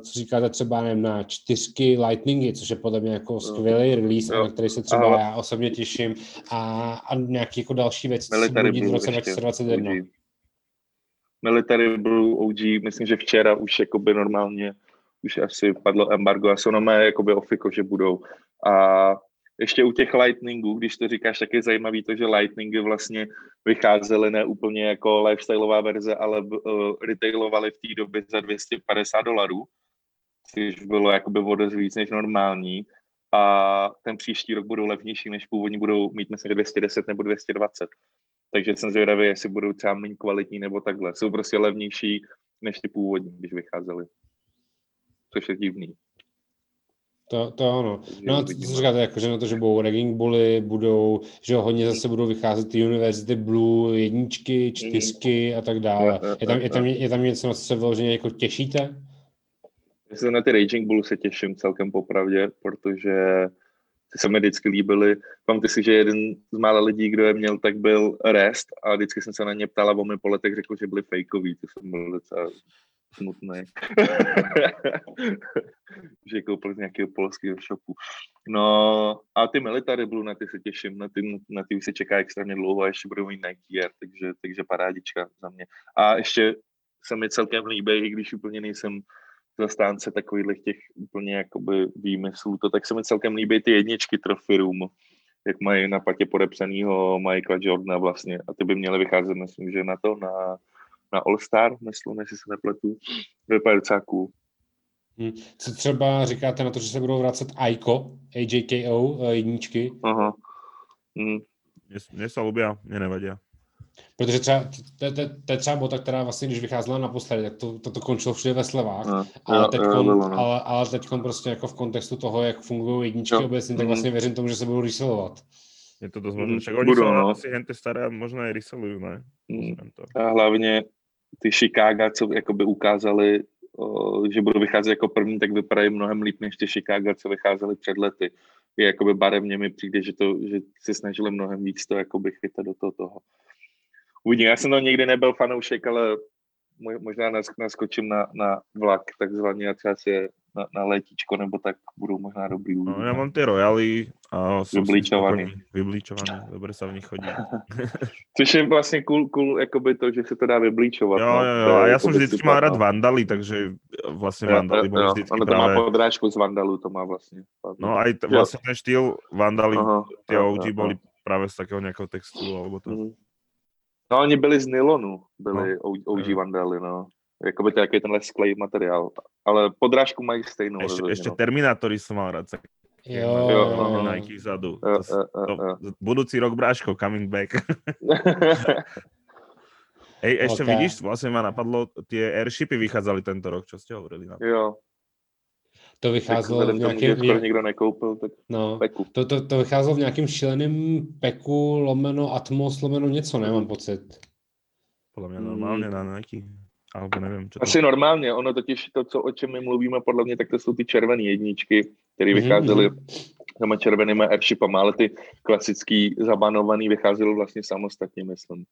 co říkáte třeba, nevím, na čtyřky Lightningy, což je podle mě jako skvělý release, Jo. na který se třeba já osobně těším. A, a nějaký jako další věc, co se dít v roce ještě, 2021. OG. Military Blue OG, myslím, že včera už jakoby normálně už asi padlo embargo a jsou na jakoby ofiko, že budou. A ještě u těch Lightningů, když to říkáš, tak je zajímavý to, že Lightningy vlastně vycházely ne úplně jako lifestyleová verze, ale uh, retailovaly v té době za 250 dolarů, což bylo jakoby o víc než normální. A ten příští rok budou levnější, než původní budou mít, myslím, že 210 nebo 220. Takže jsem zvědavý, jestli budou třeba méně kvalitní nebo takhle. Jsou prostě levnější než ty původní, když vycházely. Což je divný. To, to ano. No a co říkáte, jako, že na to, že budou Ragging Bully, budou, že hodně zase budou vycházet ty University Blue, jedničky, čtyřky a tak dále. Je tam, je tam, je tam něco, na co se vyloženě jako těšíte? Já se na ty Raging Bulls se těším celkem popravdě, protože ty se mi vždycky líbily. Pamatuji si, že jeden z mála lidí, kdo je měl, tak byl Rest a vždycky jsem se na ně ptal a on mi po letech řekl, že byli fejkový. To jsem byl docela smutný. že koupil z nějakého polského shopu. No a ty Military Blue, na ty se těším, na ty, na ty už se čeká extrémně dlouho a ještě budou mít Nike Air, takže, takže parádička za mě. A ještě se mi celkem líbí, i když úplně nejsem zastánce takových těch úplně jakoby výmyslů, to tak se mi celkem líbí ty jedničky Trophy Room, jak mají na patě podepsanýho Michaela Jordana vlastně a ty by měly vycházet, myslím, že na to, na, na All Star, myslím, jestli se nepletu, vypadá docela cool. Hm. Co třeba říkáte na to, že se budou vracet AIKO, AJKO, eh, jedničky? Aha. Mm. Mne sa ľubia, mne nevadia. Protože třeba, to, to, to je třeba bota, která vlastně, když vycházela naposledy, tak to, to, to končilo všude ve slevách. No, Ale teď, no. ale, ale teď prostě jako v kontextu toho, jak fungují jedničky Jo. obecně, tak Mhm. vlastně věřím tomu, že se budou reselovat. Je to dosť Mm, možné. Však oni budú, sú no. asi henty staré a možno aj resellujú, ne? Mm. A hlavně ty Chicago, co jakoby ukázali, že budou vycházet jako první, tak vypadají mnohem líp než ty Chicago, co vycházely před lety. Je jakoby barevně mi přijde, že, to, že se snažili mnohem víc to jakoby chytat do toho. toho. Uvidím, já jsem to nikdy nebyl fanoušek, ale mo- možná nas- naskočím na, na vlak takzvaně a třeba si je na, na letíčko, nebo tak budou možná dobrý. No, uvidíme. ja mám tie royaly a si Vyblíčovaný. spokojný. Vyblíčovaný, dobre sa v nich chodí. Což je vlastně cool, cool jakoby to, že se to dá vyblíčovat. Jo, no. jo, jo. A ja som jakoby vždycky super, mal rád no. vandaly, takže vlastne Jo, vandaly jo, boli jo. vždycky Ono to má práve... podrážku z Vandalu, to má vlastně. No aj t- Jo. vlastne ten štýl vandaly, jo, OG jo. práve z takého nejakého textu, alebo to. Mhm. No oni byli z nylonu, byli no. OG Jo. Vandaly, no. Jakoby to, je tenhle sklej materiál. Ale podrážku mají stejnou. Ešte, rozhodně, ešte no. Terminátory som mal rád. tak- Jo, Jo, jo, no, jo. no. Nike vzadu. Jo, To, s- jo, jo, to, jo. budúci rok bráško, coming back. Hej, ešte Ok. vidíš, vlastne ma napadlo, tie airshipy vychádzali tento rok, čo ste hovorili na to. jo, To tak vycházelo v tomu, že nějakém, skoro nikdo nekoupil, tak no, peku. to, to, to vycházelo v nějakém šíleném peku, lomeno Atmos, lomeno něco, nemám pocit. Podľa mňa Mm. normálne na Nike. Alebo neviem, čo to... Asi normálně, ono totiž to, co, o čem my mluvíme, podle mě, tak to jsou ty červené jedničky, které Mhm, vycházely mhm. těma červenýma airshipama, ale ty klasický zabanovaný vycházely vlastně samostatně, myslím.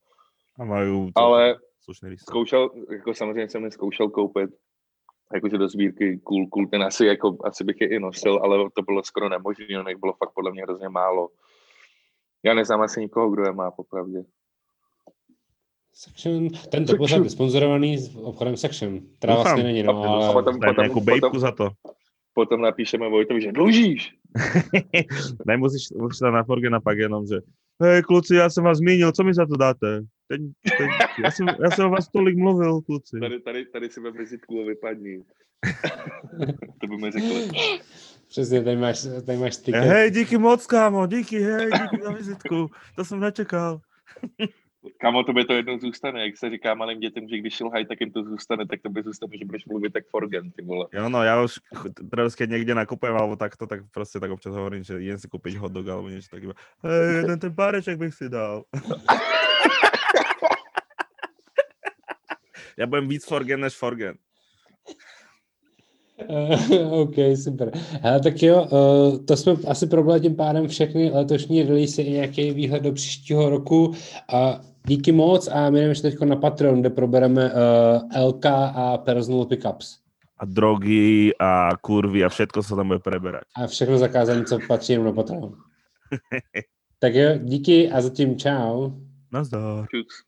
A majú Ale zkoušel, jako samozřejmě jsem je zkoušel koupit, jakože do sbírky cool, cool, ten asi, jako, asi bych je i nosil, ale to bylo skoro nemožné, ono bylo fakt podle mě hrozně málo. Já neznám asi nikoho, kdo je má, popravdě. Section, tento pořad je sponzorovaný s obchodem Section, která Doufám. vlastně není, no, A ale... potom- Daj nejakú bejku potom- za to. Potom napíšeme Vojtovi, že dlužíš. Nemusíš, musíš na Forge na Pagenom, že Hej, kluci, já jsem vás zmínil, co mi za to dáte? Teď, teď, já, jsem, já jsem o vás tolik mluvil, kluci. Tady, tady, tady si vem vizitku a vypadni. to by mi řekli. Přesně, tady máš, tady máš tiket. Hej, díky moc, kámo, díky, hej, díky za vizitku. To jsem nečekal. Kamo, to by to jednou zůstane, jak se říká malým dětem, že když šilhají, tak jim to zůstane, tak to by zůstane, že budeš mluvit tak forgen, ty vole. Jo, no, já už keď niekde nakupujem alebo takto, tak prostě tak občas hovorím, že idem si kúpiť hot dog alebo niečo takého. Hej, jeden ten páreček bych si dal. já budem víc forgen než forgen. OK, super. Hele, tak jo, uh, to jsme asi probrali tím pádem všechny letošní release i nějaký výhled do příštího roku. A díky moc a my jdeme teď na Patreon, kde probereme uh, LK a personal pickups. A drogy a kurvy a všetko sa tam bude preberať. A všechno zakázané, co patří jenom na Patreon. tak jo, díky a zatím čau. Nazdar. Čus.